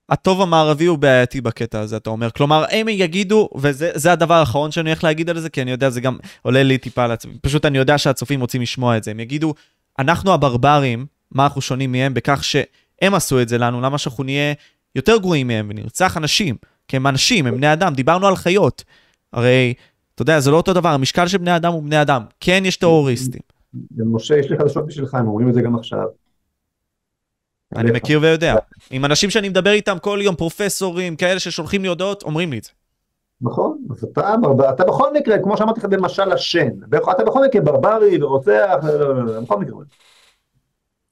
הטוב המערבי הוא בעייתי בקטע הזה, אתה אומר. כלומר, הם יגידו, וזה הדבר האחרון שאני הולך להגיד על זה, כי אני יודע, זה גם עולה לי טיפה על עצמי. פשוט אני יודע שהצופים רוצים לשמוע את זה. הם יגידו, אנחנו הברברים, מה אנחנו שונים מהם? בכך שהם עשו את זה לנו, למה שאנחנו נהיה יותר גרועים מהם ונרצח אנשים? כי הם אנשים, הם בני אדם, דיברנו על חיות. הרי, אתה יודע, זה לא אותו דבר, המשקל של בני אדם הוא בני אדם. כן, יש טרוריסטים. משה, יש לי חדשות בשבילך, הם אומרים את זה גם עכשיו. אני מכיר ויודע. עם אנשים שאני מדבר איתם כל יום, פרופסורים, כאלה ששולחים לי הודעות, אומרים לי את זה. נכון, אז אתה, אתה בכל מקרה, כמו שאמרתי לך במשל השן, אתה בכל מקרה ברברי ורוצח, בכל מקרה.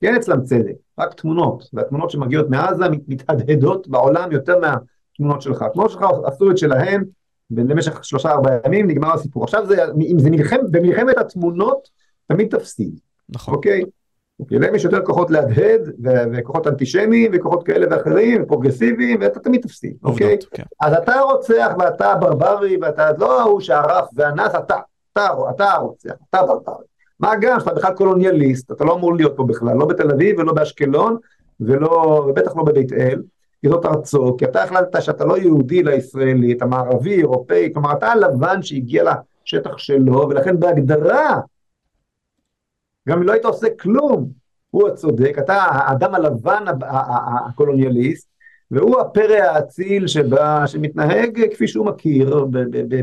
אין אצלם צדק, רק תמונות, והתמונות שמגיעות מעזה מתהדהדות בעולם יותר מהתמונות שלך. התמונות שלך עשו את שלהם, למשך שלושה ארבעה ימים נגמר הסיפור. עכשיו זה, אם זה מלחמת, במלחמת התמונות, תמיד תפסיד. נכון. אוקיי? אוקיי, להם יש יותר כוחות להדהד, וכוחות אנטישמיים, וכוחות כאלה ואחרים, פרוגרסיביים, ואתה תמיד תפסיד, אוקיי? כן. אז אתה רוצח, ואתה ברברי, ואתה לא ההוא שערף ואנס, אתה, אתה, אתה הרוצח, אתה ברברי. מה גם שאתה בכלל קולוניאליסט, אתה לא אמור להיות פה בכלל, לא בתל אביב ולא באשקלון, ולא, ובטח לא בבית אל, כי זאת ארצו, כי אתה החלטת שאתה לא יהודי לישראלי, אתה מערבי, אירופאי, כלומר אתה הלבן שהגיע לשטח שלו, ולכן בהגדרה, גם אם לא היית עושה כלום, הוא הצודק, אתה האדם הלבן הקולוניאליסט, והוא הפרא האציל שבא, שמתנהג כפי שהוא מכיר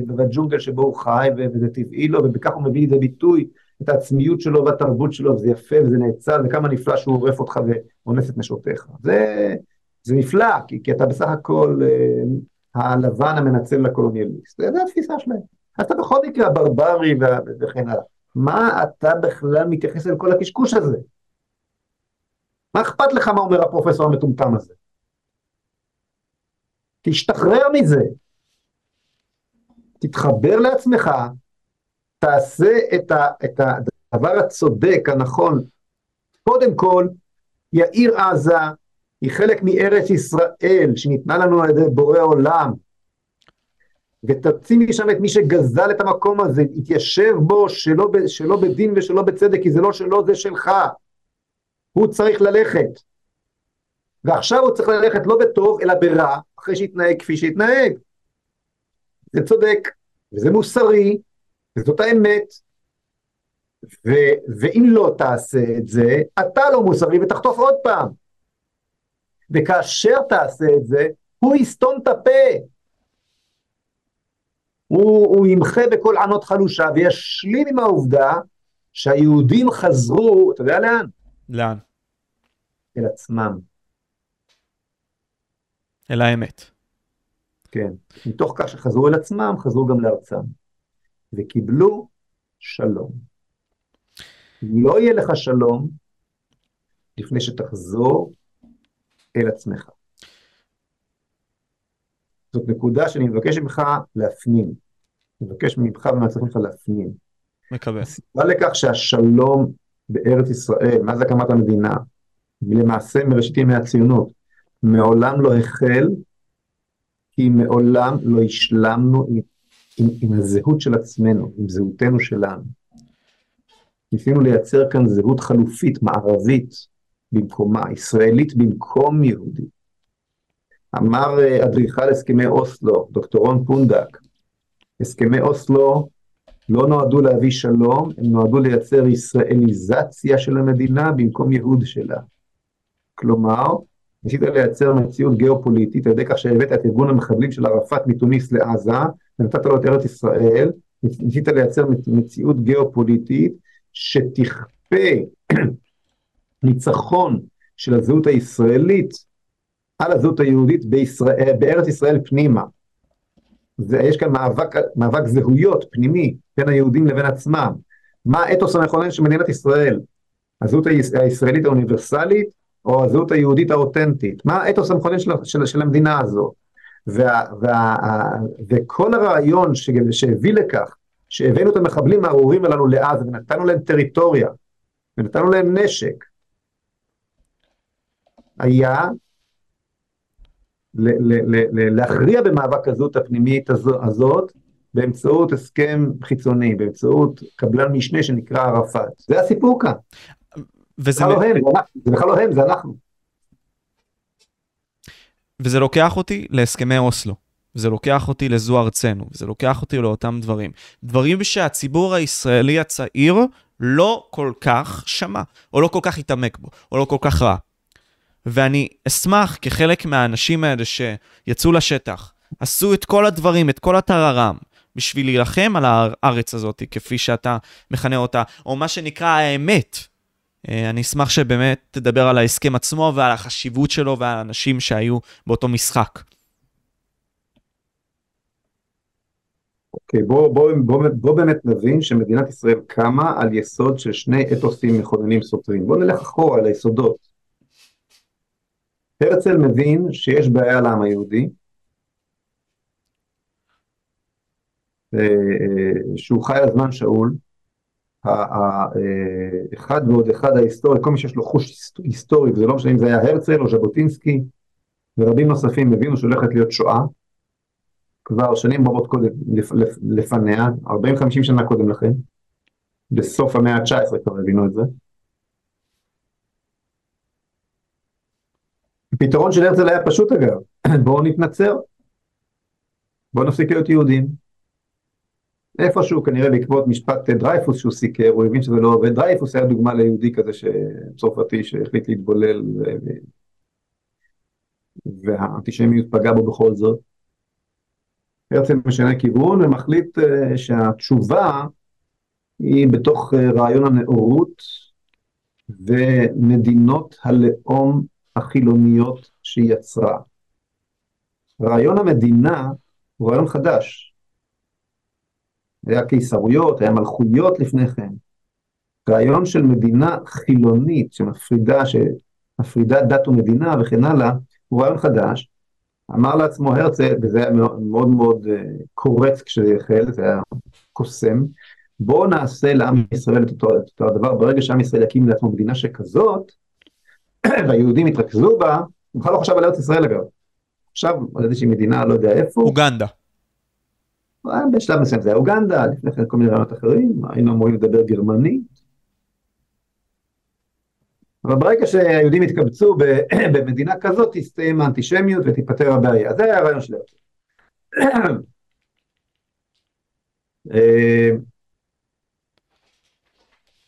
בג'ונגל שבו הוא חי, וזה טבעי לו, ובכך הוא מביא לידי ביטוי את העצמיות שלו והתרבות שלו, וזה יפה וזה נאצל, וכמה נפלא שהוא עורף אותך ואונס את נשותיך. זה, זה נפלא, כי, כי אתה בסך הכל אה, הלבן המנצל לקולוניאליסט, זה התפיסה שלהם. אז אתה בכל מקרה הברברי וכן הלאה. מה אתה בכלל מתייחס אל כל הקשקוש הזה? מה אכפת לך מה אומר הפרופסור המטומטם הזה? תשתחרר מזה. תתחבר לעצמך, תעשה את, ה, את הדבר הצודק, הנכון. קודם כל, יאיר עזה היא חלק מארץ ישראל שניתנה לנו על ידי בורא עולם. ותוציא משם את מי שגזל את המקום הזה, התיישב בו שלא, שלא בדין ושלא בצדק, כי זה לא שלו, זה שלך. הוא צריך ללכת. ועכשיו הוא צריך ללכת לא בטוב, אלא ברע, אחרי שהתנהג כפי שהתנהג. זה צודק, וזה מוסרי, וזאת האמת. ו, ואם לא תעשה את זה, אתה לא מוסרי ותחטוף עוד פעם. וכאשר תעשה את זה, הוא יסתום את הפה. הוא, הוא ימחה בקול ענות חלושה וישלים עם העובדה שהיהודים חזרו, אתה יודע לאן? לאן? אל עצמם. אל האמת. כן. מתוך כך שחזרו אל עצמם, חזרו גם לארצם. וקיבלו שלום. לא יהיה לך שלום לפני שתחזור אל עצמך. זאת נקודה שאני מבקש ממך להפנים. אני מבקש ממך ומהצלחים לך להפנים. מקווה. הסיבה לכך שהשלום בארץ ישראל, מאז הקמת המדינה, למעשה מראשית ימי הציונות, מעולם לא החל, כי מעולם לא השלמנו עם, עם, עם הזהות של עצמנו, עם זהותנו שלנו. ניסינו לייצר כאן זהות חלופית, מערבית, במקומה, ישראלית במקום יהודית. אמר אה, אדריכל הסכמי אוסלו, דוקטור רון פונדק, הסכמי אוסלו לא נועדו להביא שלום, הם נועדו לייצר ישראליזציה של המדינה במקום ייהוד שלה. כלומר, ניסית לייצר מציאות גיאופוליטית על ידי כך שהבאת את ארגון המחבלים של ערפאת מתוניס לעזה, ונתת לו את ארץ ישראל, ניסית לייצר מציאות גיאופוליטית שתכפה ניצחון של הזהות הישראלית על הזהות היהודית בישראל, בארץ ישראל פנימה. ויש כאן מאבק, מאבק זהויות פנימי בין היהודים לבין עצמם. מה האתוס המכונן של מדינת ישראל? הזהות הישראלית האוניברסלית או הזהות היהודית האותנטית? מה האתוס המכונן של, של, של המדינה הזו? וה, וה, וכל הרעיון ש, שהביא לכך שהבאנו את המחבלים הארורים הללו לעזה ונתנו להם טריטוריה ונתנו להם נשק היה להכריע במאבק הזהות הפנימית הזאת באמצעות הסכם חיצוני, באמצעות קבלן משנה שנקרא ערפאת. זה הסיפור כאן. וזה לא הם, זה בכלל לא הם, זה אנחנו. וזה לוקח אותי להסכמי אוסלו. זה לוקח אותי לזו ארצנו, וזה לוקח אותי לאותם דברים. דברים שהציבור הישראלי הצעיר לא כל כך שמע, או לא כל כך התעמק בו, או לא כל כך ראה. ואני אשמח כחלק מהאנשים האלה שיצאו לשטח, עשו את כל הדברים, את כל הטררם, בשביל להילחם על הארץ הזאת, כפי שאתה מכנה אותה, או מה שנקרא האמת. אה, אני אשמח שבאמת תדבר על ההסכם עצמו ועל החשיבות שלו ועל האנשים שהיו באותו משחק. אוקיי, okay, בוא, בוא, בוא, בוא באמת נבין שמדינת ישראל קמה על יסוד של שני אתוסים מכוננים סותרים. בוא נלך אחורה על היסודות. הרצל מבין שיש בעיה לעם היהודי, שהוא חי על זמן שאול, אחד ועוד אחד ההיסטורי, כל מי שיש לו חוש היסטורי, וזה לא משנה אם זה היה הרצל או ז'בוטינסקי, ורבים נוספים הבינו שהולכת להיות שואה, כבר שנים רבות קודם, לפ, לפ, לפניה, 40-50 שנה קודם לכן, בסוף המאה ה-19 כבר הבינו את זה. הפתרון של הרצל היה פשוט אגב, בואו נתנצר, בואו נפסיק להיות יהודים. איפשהו כנראה בעקבות משפט דרייפוס שהוא סיקר, הוא הבין שזה לא עובד, דרייפוס היה דוגמה ליהודי כזה צרפתי שהחליט להתבולל והאנטישמיות פגעה בו בכל זאת. הרצל משנה כיוון ומחליט אה, שהתשובה היא בתוך אה, רעיון הנאורות ומדינות הלאום החילוניות שהיא יצרה. רעיון המדינה הוא רעיון חדש. היה קיסרויות, היה מלכויות לפני כן. רעיון של מדינה חילונית שמפרידה, שמפרידה דת ומדינה וכן הלאה, הוא רעיון חדש. אמר לעצמו הרצל, וזה היה מאוד מאוד אה, קורץ כשזה החל, זה היה קוסם, בואו נעשה לעם ישראל את אותו, את אותו הדבר, ברגע שעם ישראל יקים לעצמו מדינה שכזאת, והיהודים יתרכזו בה, הוא בכלל לא חשב על ארץ ישראל אגב. עכשיו על איזושהי מדינה, לא יודע איפה. אוגנדה. אה, בשלב מסוים זה היה אוגנדה, לפני כן כל מיני רעיונות אחרים, היינו אמורים לדבר גרמנית. אבל ברגע שהיהודים יתקבצו במדינה כזאת, תסתיים האנטישמיות ותיפטר הבעיה. זה היה הרעיון של הרצל.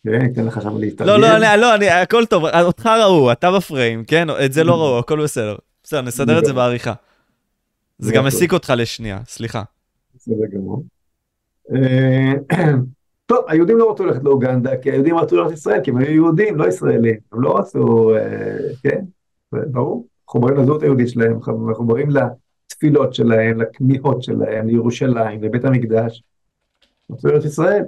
כן, לך שם להתארגן. לא, לא, לא, אני, הכל טוב, אותך ראו, אתה בפריים, כן? את זה לא ראו, הכל בסדר. בסדר, נסדר את זה בעריכה. זה גם מסיק אותך לשנייה, סליחה. בסדר גמור. אה, טוב, היהודים לא רצו ללכת לאוגנדה, כי היהודים רצו ללכת לישראל, כי הם היו יהודים, לא ישראלים. הם לא רצו, אה, כן, ברור. מחוברים לזהות היהודית שלהם, מחוברים לתפילות שלהם, לכמיהות שלהם, לירושלים, לבית המקדש. רצו ללכת ישראל.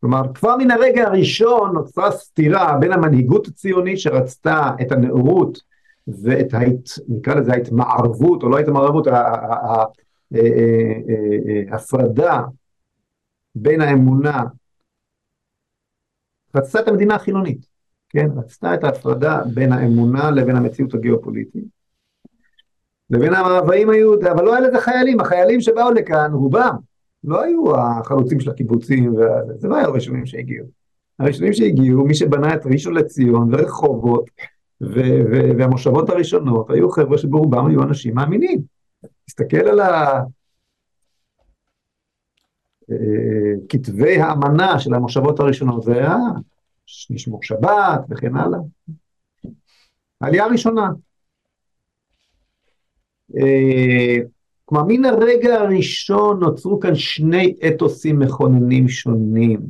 כלומר, כבר מן הרגע הראשון נוצרה סתירה בין המנהיגות הציונית שרצתה את הנאורות ואת, ההת, נקרא לזה ההתמערבות, או לא ההתמערבות, ההפרדה בין האמונה רצתה את המדינה החילונית, כן? רצתה את ההפרדה בין האמונה לבין המציאות הגיאופוליטית, לבין המאוויים היהודים, אבל לא היה לזה חיילים, החיילים שבאו לכאן, רובם, לא היו החלוצים של הקיבוצים, זה לא היה הראשונים שהגיעו. הראשונים שהגיעו, מי שבנה את ראשון לציון ורחובות והמושבות הראשונות, היו חבר'ה שברובם היו אנשים מאמינים. תסתכל על ה... אה, כתבי האמנה של המושבות הראשונות, זה היה נשמור שבת וכן הלאה. העלייה הראשונה. כלומר, מן הרגע הראשון נוצרו כאן שני אתוסים מכוננים שונים.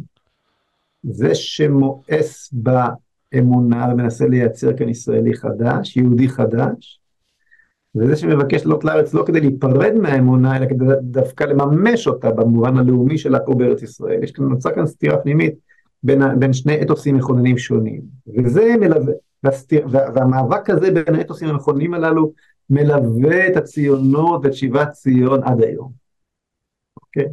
זה שמואס באמונה ומנסה לייצר כאן ישראלי חדש, יהודי חדש, וזה שמבקש לעלות לארץ לא כדי להיפרד מהאמונה, אלא כדי דווקא לממש אותה במובן הלאומי שלה פה בארץ ישראל. יש כאן, נוצרה כאן סתירה פנימית בין, בין שני אתוסים מכוננים שונים. וזה מלווה, והסתיר, וה, והמאבק הזה בין האתוסים המכוננים הללו מלווה את הציונות ואת שיבת ציון עד היום. אוקיי?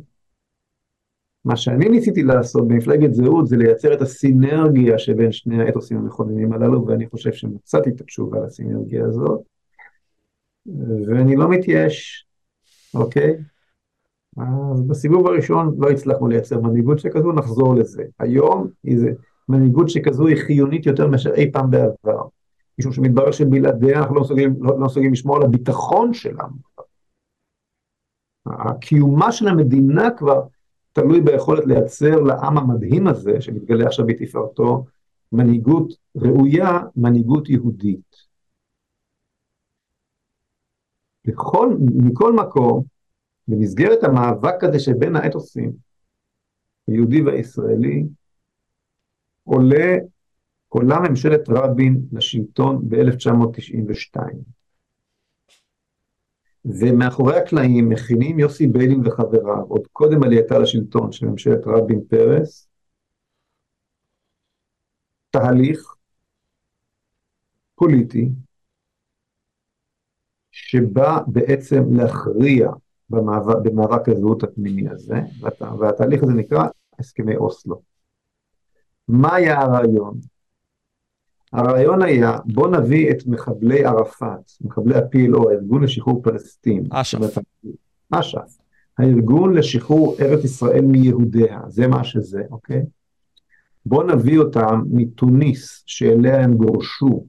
מה שאני ניסיתי לעשות במפלגת זהות זה לייצר את הסינרגיה שבין שני האתוסים המכוננים הללו, ואני חושב שמצאתי את התשובה לסינרגיה הזאת. ואני לא מתייאש, אוקיי? אז בסיבוב הראשון לא הצלחנו לייצר מנהיגות שכזו, נחזור לזה. היום איזה, מנהיגות שכזו היא חיונית יותר מאשר אי פעם בעבר. משום שמתברר שבלעדיה אנחנו לא מסוגלים, לא, לא לשמור על הביטחון שלנו. הקיומה של המדינה כבר תלוי ביכולת לייצר לעם המדהים הזה, שמתגלה עכשיו בתפארתו, מנהיגות ראויה, מנהיגות יהודית. בכל, מכל מקום, במסגרת המאבק הזה שבין האתוסים, היהודי והישראלי, עולה, עולה ממשלת רבין לשלטון ב-1992. ומאחורי הקלעים מכינים יוסי ביילין וחבריו, עוד קודם עלייתה לשלטון של ממשלת רבין-פרס, תהליך פוליטי שבא בעצם להכריע במאבק, במאבק הזהות הפנימי הזה, והת, והתהליך הזה נקרא הסכמי אוסלו. מה היה הרעיון? הרעיון היה, בוא נביא את מחבלי ערפאת, מחבלי ה-PLO, הארגון לשחרור פלסטין. אש"ף. אש"ף. הארגון לשחרור ארץ ישראל מיהודיה, זה מה שזה, אוקיי? בוא נביא אותם מתוניס, שאליה הם גורשו,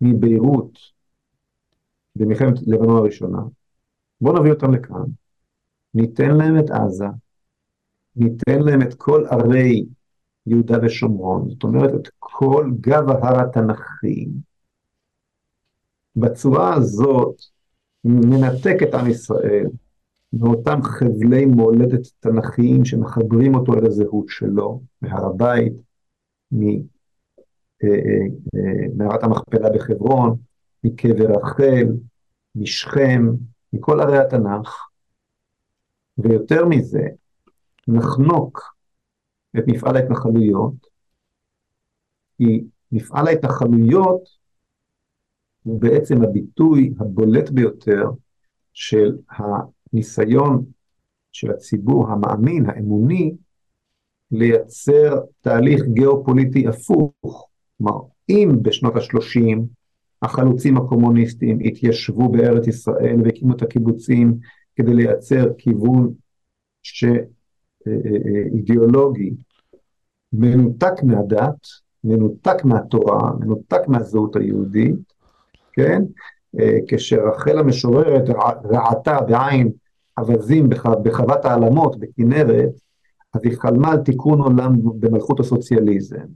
מביירות, במלחמת לבנון הראשונה. בוא נביא אותם לכאן, ניתן להם את עזה, ניתן להם את כל ערי יהודה ושומרון, זאת אומרת את כל גב ההר התנ"כי. בצורה הזאת ננתק את עם ישראל מאותם חבלי מולדת תנ"כיים שמחברים אותו אל הזהות שלו, מהר הבית, ממערת אה, אה, אה, המכפלה בחברון, מקבר רחל, משכם, מכל ערי התנ"ך, ויותר מזה, נחנוק את מפעל ההתנחלויות, כי מפעל ההתנחלויות הוא בעצם הביטוי הבולט ביותר של הניסיון של הציבור המאמין, האמוני, לייצר תהליך גיאופוליטי הפוך. כלומר, אם בשנות ה-30 החלוצים הקומוניסטים התיישבו בארץ ישראל והקימו את הקיבוצים כדי לייצר כיוון ש... אה, אה, אידיאולוגי מנותק מהדת, מנותק מהתורה, מנותק מהזהות היהודית, כן? אה, כשרחל המשוררת רעתה בעין אווזים בחוות העלמות בכנרת, אז היא חלמה על תיקון עולם במלכות הסוציאליזם.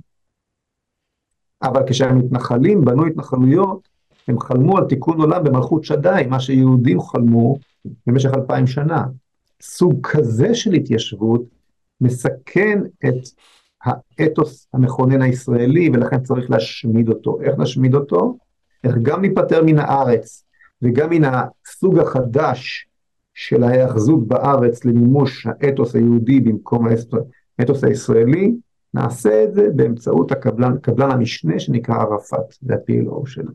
אבל כשהמתנחלים בנו התנחלויות, הם חלמו על תיקון עולם במלכות שדי, מה שיהודים חלמו במשך אלפיים שנה. סוג כזה של התיישבות מסכן את האתוס המכונן הישראלי, ולכן צריך להשמיד אותו. איך נשמיד אותו? איך גם ניפטר מן הארץ, וגם מן הסוג החדש של ההאחזות בארץ למימוש האתוס היהודי במקום האתוס הישראלי, נעשה את זה באמצעות הקבלן, קבלן המשנה שנקרא ערפאת, זה ה-PLO שלו.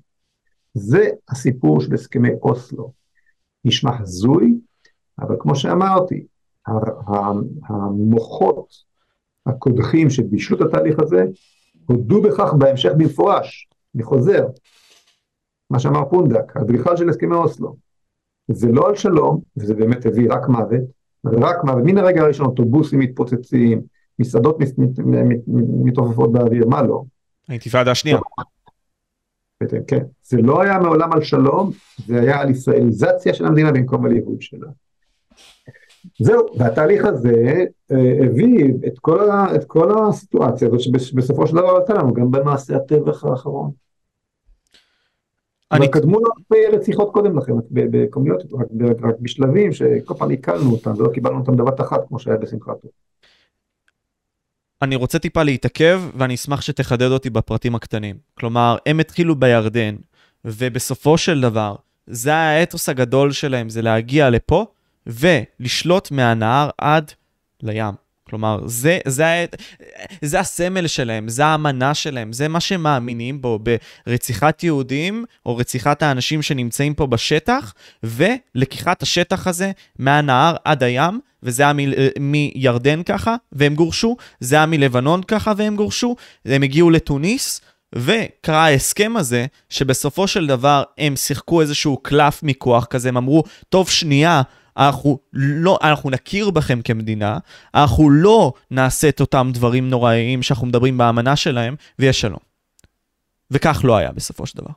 זה הסיפור של הסכמי אוסלו. נשמע הזוי, אבל כמו שאמרתי, המוחות הקודחים שבישלו את התהליך הזה, הודו בכך בהמשך במפורש, אני חוזר, מה שאמר פונדק, האדריכל של הסכמי אוסלו. זה לא על שלום, וזה באמת הביא רק מוות, רק מוות, מן הרגע הראשון אוטובוסים מתפוצצים, מסעדות מתעופפות באוויר, מה לא? האינתיפאדה השנייה. כן, זה לא היה מעולם על שלום, זה היה על ישראליזציה של המדינה במקום על ייהוד שלה. זהו, והתהליך הזה אה, הביא את כל, ה, את כל הסיטואציה הזאת שבסופו של דבר עלתה לנו גם במעשה הטבח האחרון. אני... קדמו לו רציחות קודם לכן, בכמויות, רק, רק, רק בשלבים שכל פעם עיכלנו אותם ולא קיבלנו אותם בבת אחת כמו שהיה בשמחת תורה. אני רוצה טיפה להתעכב, ואני אשמח שתחדד אותי בפרטים הקטנים. כלומר, הם התחילו בירדן, ובסופו של דבר, זה האתוס הגדול שלהם, זה להגיע לפה ולשלוט מהנהר עד לים. כלומר, זה, זה, זה הסמל שלהם, זה האמנה שלהם, זה מה שהם מאמינים בו ברציחת יהודים, או רציחת האנשים שנמצאים פה בשטח, ולקיחת השטח הזה מהנהר עד הים, וזה היה מירדן ככה, והם גורשו, זה היה מלבנון ככה, והם גורשו, הם הגיעו לתוניס, וקרה ההסכם הזה, שבסופו של דבר הם שיחקו איזשהו קלף מכוח כזה, הם אמרו, טוב, שנייה, אנחנו לא, אנחנו נכיר בכם כמדינה, אנחנו לא נעשה את אותם דברים נוראיים שאנחנו מדברים באמנה שלהם, ויש שלום. וכך לא היה בסופו של דבר.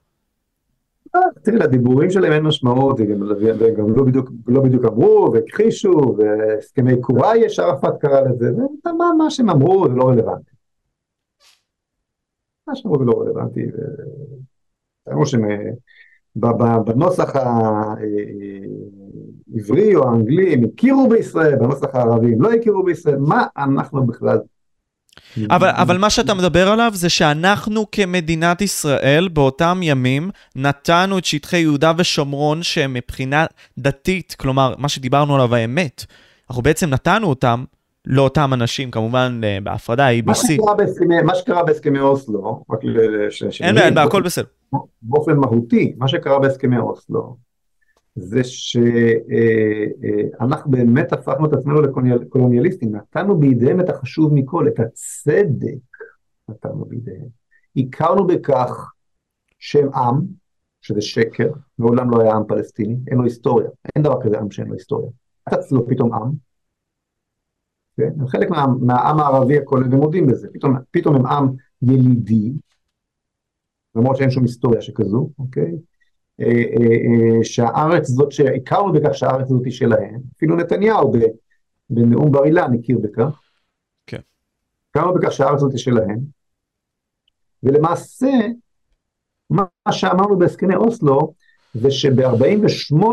אה, תראה, לדיבורים שלהם אין משמעות, וגם לא בדיוק, לא בדיוק אמרו, והכחישו, והסכמי קוראי יש ערפאת קרא לזה, מה שהם אמרו זה לא רלוונטי. מה שהם אמרו זה לא רלוונטי, ואמרו שהם בנוסח העברי או האנגלי הם הכירו בישראל, בנוסח הערבי הם לא הכירו בישראל, מה אנחנו בכלל? אבל, אבל מה שאתה מדבר עליו זה שאנחנו כמדינת ישראל באותם ימים נתנו את שטחי יהודה ושומרון שהם מבחינה דתית, כלומר, מה שדיברנו עליו האמת, אנחנו בעצם נתנו אותם לאותם אנשים, כמובן אה, בהפרדה, ABC. מה שקרה בהסכמי אוסלו, רק ל... אין בעיה, הכל בסדר. באופן מהותי, מה שקרה בהסכמי אוסלו, זה שאנחנו אה, אה, באמת הפכנו את עצמנו לקולוניאליסטים, נתנו בידיהם את החשוב מכל, את הצדק, נתנו בידיהם. הכרנו בכך שהם עם, שזה שקר, מעולם לא היה עם פלסטיני, אין לו היסטוריה, אין דבר כזה עם שאין לו היסטוריה. קצת לו פתאום עם. כן? הם חלק מה, מהעם הערבי הכולל, ומודים בזה, פתאום, פתאום הם עם ילידי, למרות שאין שום היסטוריה שכזו, אוקיי? אה, אה, אה, שהארץ זאת, שהכרנו בכך שהארץ הזאת היא שלהם, אפילו נתניהו בנאום בר אילן הכיר בכך. כן. הכרנו בכך שהארץ הזאת היא שלהם, ולמעשה, מה שאמרנו בהסכמי אוסלו, זה שב-48'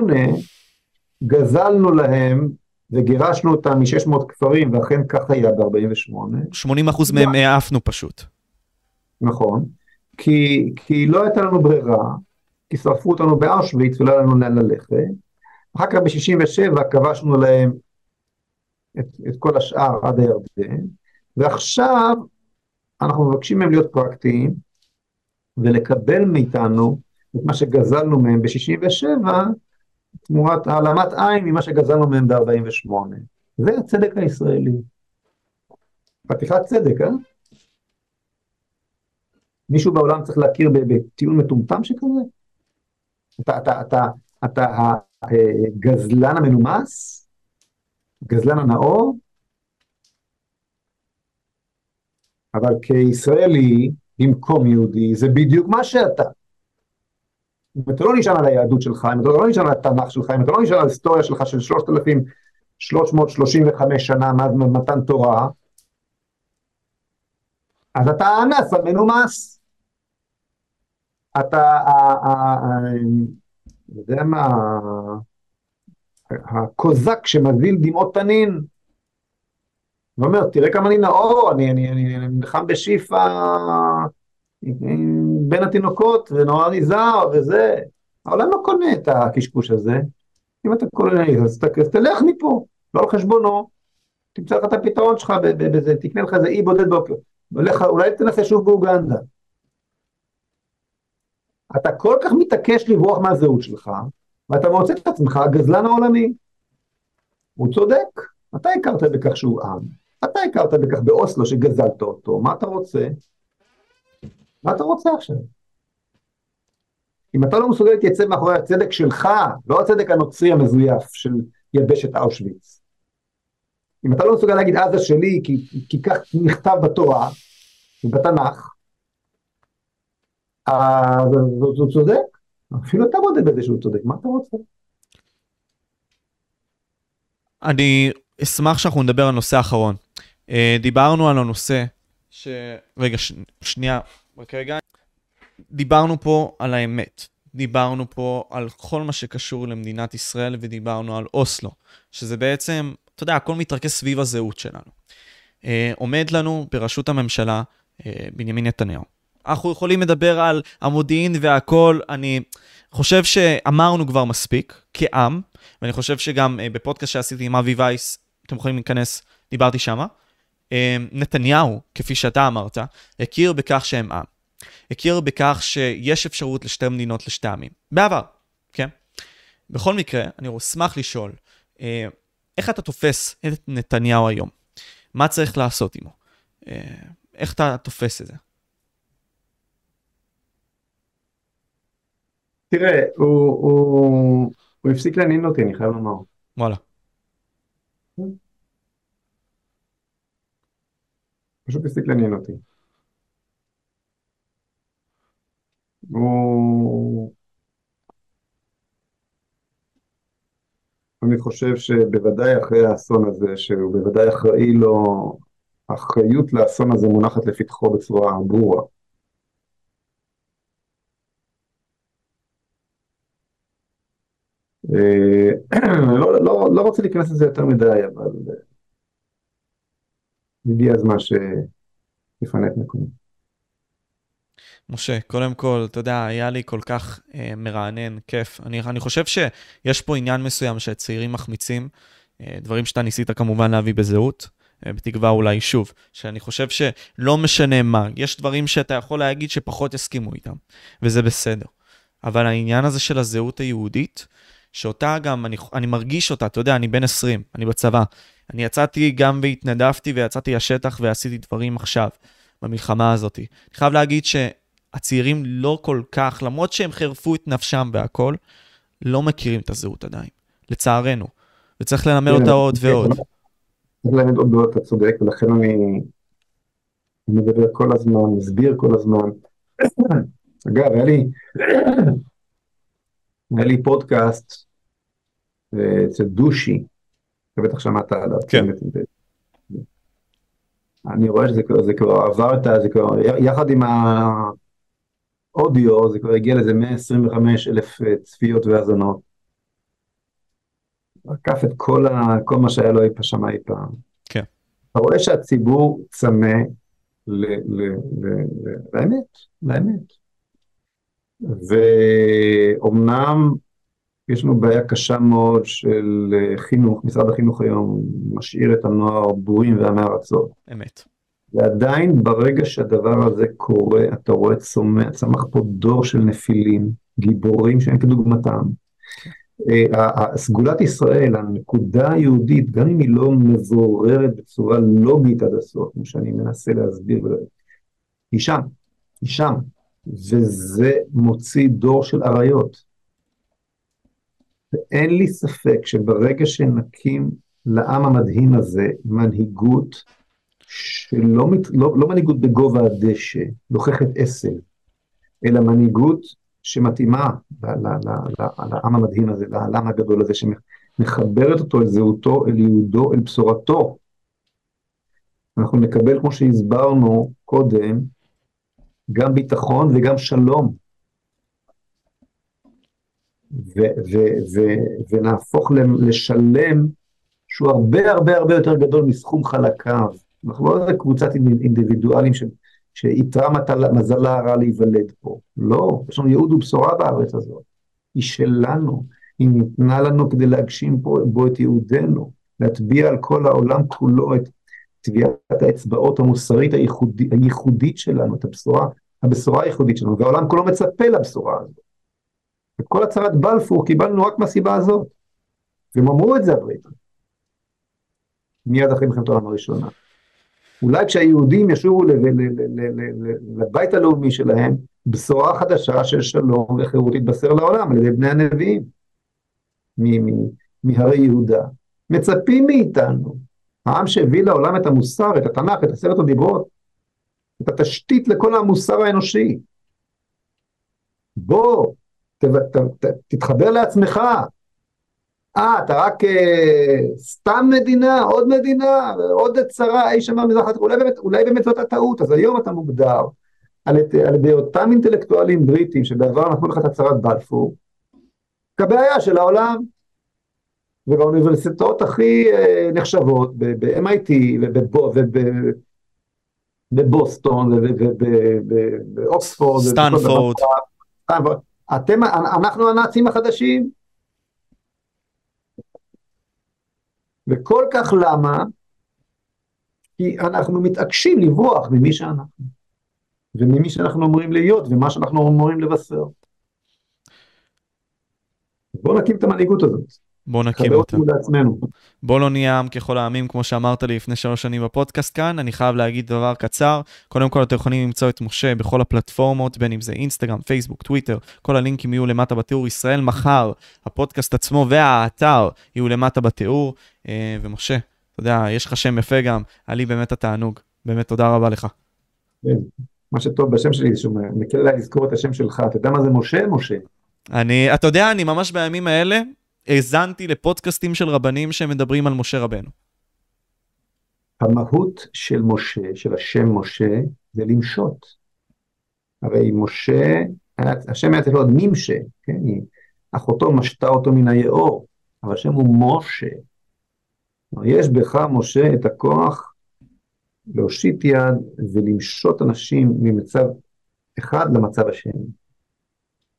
גזלנו להם וגירשנו אותם מ-600 כפרים, ואכן כך היה ב-48. 80% מהם העפנו פשוט. נכון, כי, כי לא הייתה לנו ברירה, כי שרפו אותנו באושוויץ ולא היה לנו לאן ללכת. אחר כך ב-67' כבשנו להם את, את כל השאר עד הירדן, ועכשיו אנחנו מבקשים מהם להיות פרקטיים ולקבל מאיתנו את מה שגזלנו מהם ב-67' תמורת העלמת עין ממה שגזלנו מהם ב-48'. זה הצדק הישראלי. חתיכת צדק, אה? מישהו בעולם צריך להכיר בטיעון מטומטם שכזה? אתה, אתה, אתה, אתה הגזלן המנומס? גזלן הנאור? אבל כישראלי, במקום יהודי, זה בדיוק מה שאתה. אם אתה לא נשען על היהדות שלך, אם אתה לא נשען על התנ"ך שלך, אם אתה לא נשען על ההיסטוריה שלך של 3,335 שנה מאז מתן תורה, אז אתה האנס המנומס. אתה, אני יודע מה, הקוזק שמזיל דמעות תנין. ואומר, תראה כמה אני נאור, אני, נלחם בשיפא בין התינוקות, ונורא נזהר, וזה. העולם לא קונה את הקשקוש הזה. אם אתה קונה, אז, אז תלך מפה, לא על חשבונו. תמצא לך את הפתרון שלך בזה, תקנה לך איזה אי בודד באופן. אולי תנסה שוב באוגנדה. אתה כל כך מתעקש לברוח מהזהות שלך, ואתה מוצא את עצמך הגזלן העולמי. הוא צודק, אתה הכרת בכך שהוא עם, אתה הכרת בכך באוסלו שגזלת אותו, מה אתה רוצה? מה אתה רוצה עכשיו? אם אתה לא מסוגל להתייצב מאחורי הצדק שלך, לא הצדק הנוצרי המזויף של יבשת אושוויץ. אם אתה לא מסוגל להגיד עזה שלי, כי, כי כך נכתב בתורה, בתנ"ך, אז הוא צודק, אפילו אתה מודה בזה שהוא צודק, מה אתה רוצה? אני אשמח שאנחנו נדבר על נושא אחרון. אה, דיברנו על הנושא ש... רגע, ש... שנייה, רק רגע. דיברנו פה על האמת. דיברנו פה על כל מה שקשור למדינת ישראל ודיברנו על אוסלו, שזה בעצם, אתה יודע, הכל מתרכז סביב הזהות שלנו. אה, עומד לנו בראשות הממשלה אה, בנימין נתניהו. אנחנו יכולים לדבר על המודיעין והכל, אני חושב שאמרנו כבר מספיק, כעם, ואני חושב שגם אה, בפודקאסט שעשיתי עם אבי וייס, אתם יכולים להיכנס, דיברתי שמה. אה, נתניהו, כפי שאתה אמרת, הכיר בכך שהם עם. הכיר בכך שיש אפשרות לשתי מדינות לשתי עמים. בעבר, כן? בכל מקרה, אני אשמח לשאול, אה, איך אתה תופס את נתניהו היום? מה צריך לעשות עמו? איך אתה תופס את זה? תראה, הוא, הוא, הוא הפסיק לעניין אותי, אני חייב לומר. וואלה. פשוט הפסיק לעניין אותי. הוא... אני חושב שבוודאי אחרי האסון הזה, שהוא בוודאי אחראי לו, האחריות לאסון הזה מונחת לפתחו בצורה ברורה. אה, לא, לא, לא רוצה להיכנס לזה יותר מדי, אבל הגיע הזמן שיפנה את מקומי. משה, קודם כל, אתה יודע, היה לי כל כך אה, מרענן, כיף. אני, אני חושב שיש פה עניין מסוים שצעירים מחמיצים, אה, דברים שאתה ניסית כמובן להביא בזהות, אה, בתקווה אולי שוב, שאני חושב שלא משנה מה, יש דברים שאתה יכול להגיד שפחות יסכימו איתם, וזה בסדר. אבל העניין הזה של הזהות היהודית, שאותה גם, אני, אני מרגיש אותה, אתה יודע, אני בן 20, אני בצבא. אני יצאתי גם והתנדבתי ויצאתי לשטח ועשיתי דברים עכשיו. במלחמה הזאת. אני חייב להגיד שהצעירים לא כל כך, למרות שהם חירפו את נפשם והכול, לא מכירים את הזהות עדיין, לצערנו. וצריך ללמד אותה עוד ועוד. צריך ללמד עוד ועוד, אתה צודק, ולכן אני מדבר כל הזמן, מסביר כל הזמן. אגב, היה לי, היה לי פודקאסט אה, אצל דושי, אתה בטח שמעת עליו. כן. אני רואה שזה כבר, זה כבר עבר את ה... זה כבר, יחד עם האודיו, זה כבר הגיע לאיזה 125 אלף אה, צפיות והאזנות. עקף את כל, ה, כל מה שהיה לו אי שם אי פעם. כן. אתה רואה שהציבור צמא לאמת, לאמת. ואומנם יש לנו בעיה קשה מאוד של אה, חינוך, משרד החינוך היום משאיר את הנוער בורים ועמי ארצות. אמת. ועדיין ברגע שהדבר הזה קורה, אתה רואה צומח, צמח פה דור של נפילים, גיבורים שאין כדוגמתם. אה, סגולת ישראל, הנקודה היהודית, גם אם היא לא מבוררת בצורה לוגית עד הסוף, כמו שאני מנסה להסביר, היא שם, היא שם, וזה מוציא דור של אריות. ואין לי ספק שברגע שנקים לעם המדהים הזה מנהיגות שלא לא, לא מנהיגות בגובה הדשא, לוחכת עשב, אלא מנהיגות שמתאימה לעם המדהים הזה, לעם הגדול הזה, שמחברת אותו אל זהותו, אל יהודו, אל בשורתו. אנחנו נקבל, כמו שהסברנו קודם, גם ביטחון וגם שלום. ו- ו- ו- ונהפוך לשלם שהוא הרבה הרבה הרבה יותר גדול מסכום חלקיו. אנחנו לא קבוצת אינדיבידואלים ש- שאיתרע מזלה הרע להיוולד פה. לא, יש לנו ייעוד ובשורה בארץ הזאת. היא שלנו, היא ניתנה לנו כדי להגשים פה, בו את ייעודנו, להטביע על כל העולם כולו את טביעת האצבעות המוסרית הייחודית, הייחודית שלנו, את הבשורה, הבשורה הייחודית שלנו, והעולם כולו מצפה לבשורה הזאת. את כל הצהרת בלפור קיבלנו רק מהסיבה הזאת. והם אמרו את זה הבריטים. מיד אחרי מלחמת העולם הראשונה. אולי כשהיהודים ישובו לבית הלאומי שלהם, בשורה חדשה של שלום וחירות תתבשר לעולם על ידי בני הנביאים מהרי יהודה. מצפים מאיתנו, העם שהביא לעולם את המוסר, את התנ"ך, את עשרת הדיברות, את התשתית לכל המוסר האנושי. בוא, ת, ת, ת, תתחבר לעצמך. אה, אתה רק אה, סתם מדינה, עוד מדינה, עוד צרה אי שם במזרח אולי באמת, אולי באמת זאת הטעות, אז היום אתה מוגדר על, על ידי אותם אינטלקטואלים בריטים שבעבר נתנו לך את הצהרת בלפור, כבעיה של העולם. ובאוניברסיטאות הכי אה, נחשבות, ב-MIT ובבוסטון ובאוקספורד, סטנפורד. אתם, אנחנו הנאצים החדשים. וכל כך למה? כי אנחנו מתעקשים לברוח ממי שאנחנו, וממי שאנחנו אמורים להיות, ומה שאנחנו אמורים לבשר. בואו נקים את המנהיגות הזאת. בוא נקים אותה. בוא לא נהיה עם ככל העמים, כמו שאמרת לי לפני שלוש שנים בפודקאסט כאן. אני חייב להגיד דבר קצר. קודם כל, אתם יכולים למצוא את משה בכל הפלטפורמות, בין אם זה אינסטגרם, פייסבוק, טוויטר, כל הלינקים יהיו למטה בתיאור. ישראל מחר, הפודקאסט עצמו והאתר יהיו למטה בתיאור. אה, ומשה, אתה יודע, יש לך שם יפה גם, היה לי באמת התענוג. באמת, תודה רבה לך. כן, מה שטוב בשם שלי שהוא מקל עליי לזכור את השם שלך. אתה יודע מה זה משה? משה. אני, אתה יודע, אני ממש בימים האלה האזנתי לפודקאסטים של רבנים שמדברים על משה רבנו. המהות של משה, של השם משה, זה למשות. הרי משה, השם היה צריך להיות ממשה, כן? אחותו משתה אותו מן היאור, אבל השם הוא משה. יש בך, משה, את הכוח להושיט יד ולמשות אנשים ממצב אחד למצב השני.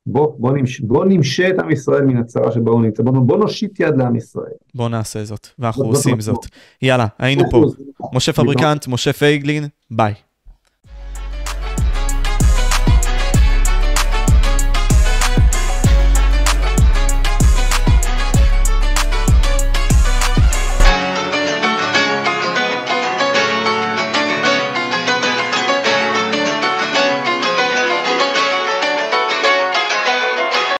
בוא, בוא, נמש, בוא נמשה את עם ישראל מן הצרה שבה הוא נמצא, בוא, בוא נושיט יד לעם ישראל. בוא נעשה זאת, ואנחנו עושים זאת. יאללה, היינו פה. משה פבריקנט, משה פייגלין, ביי.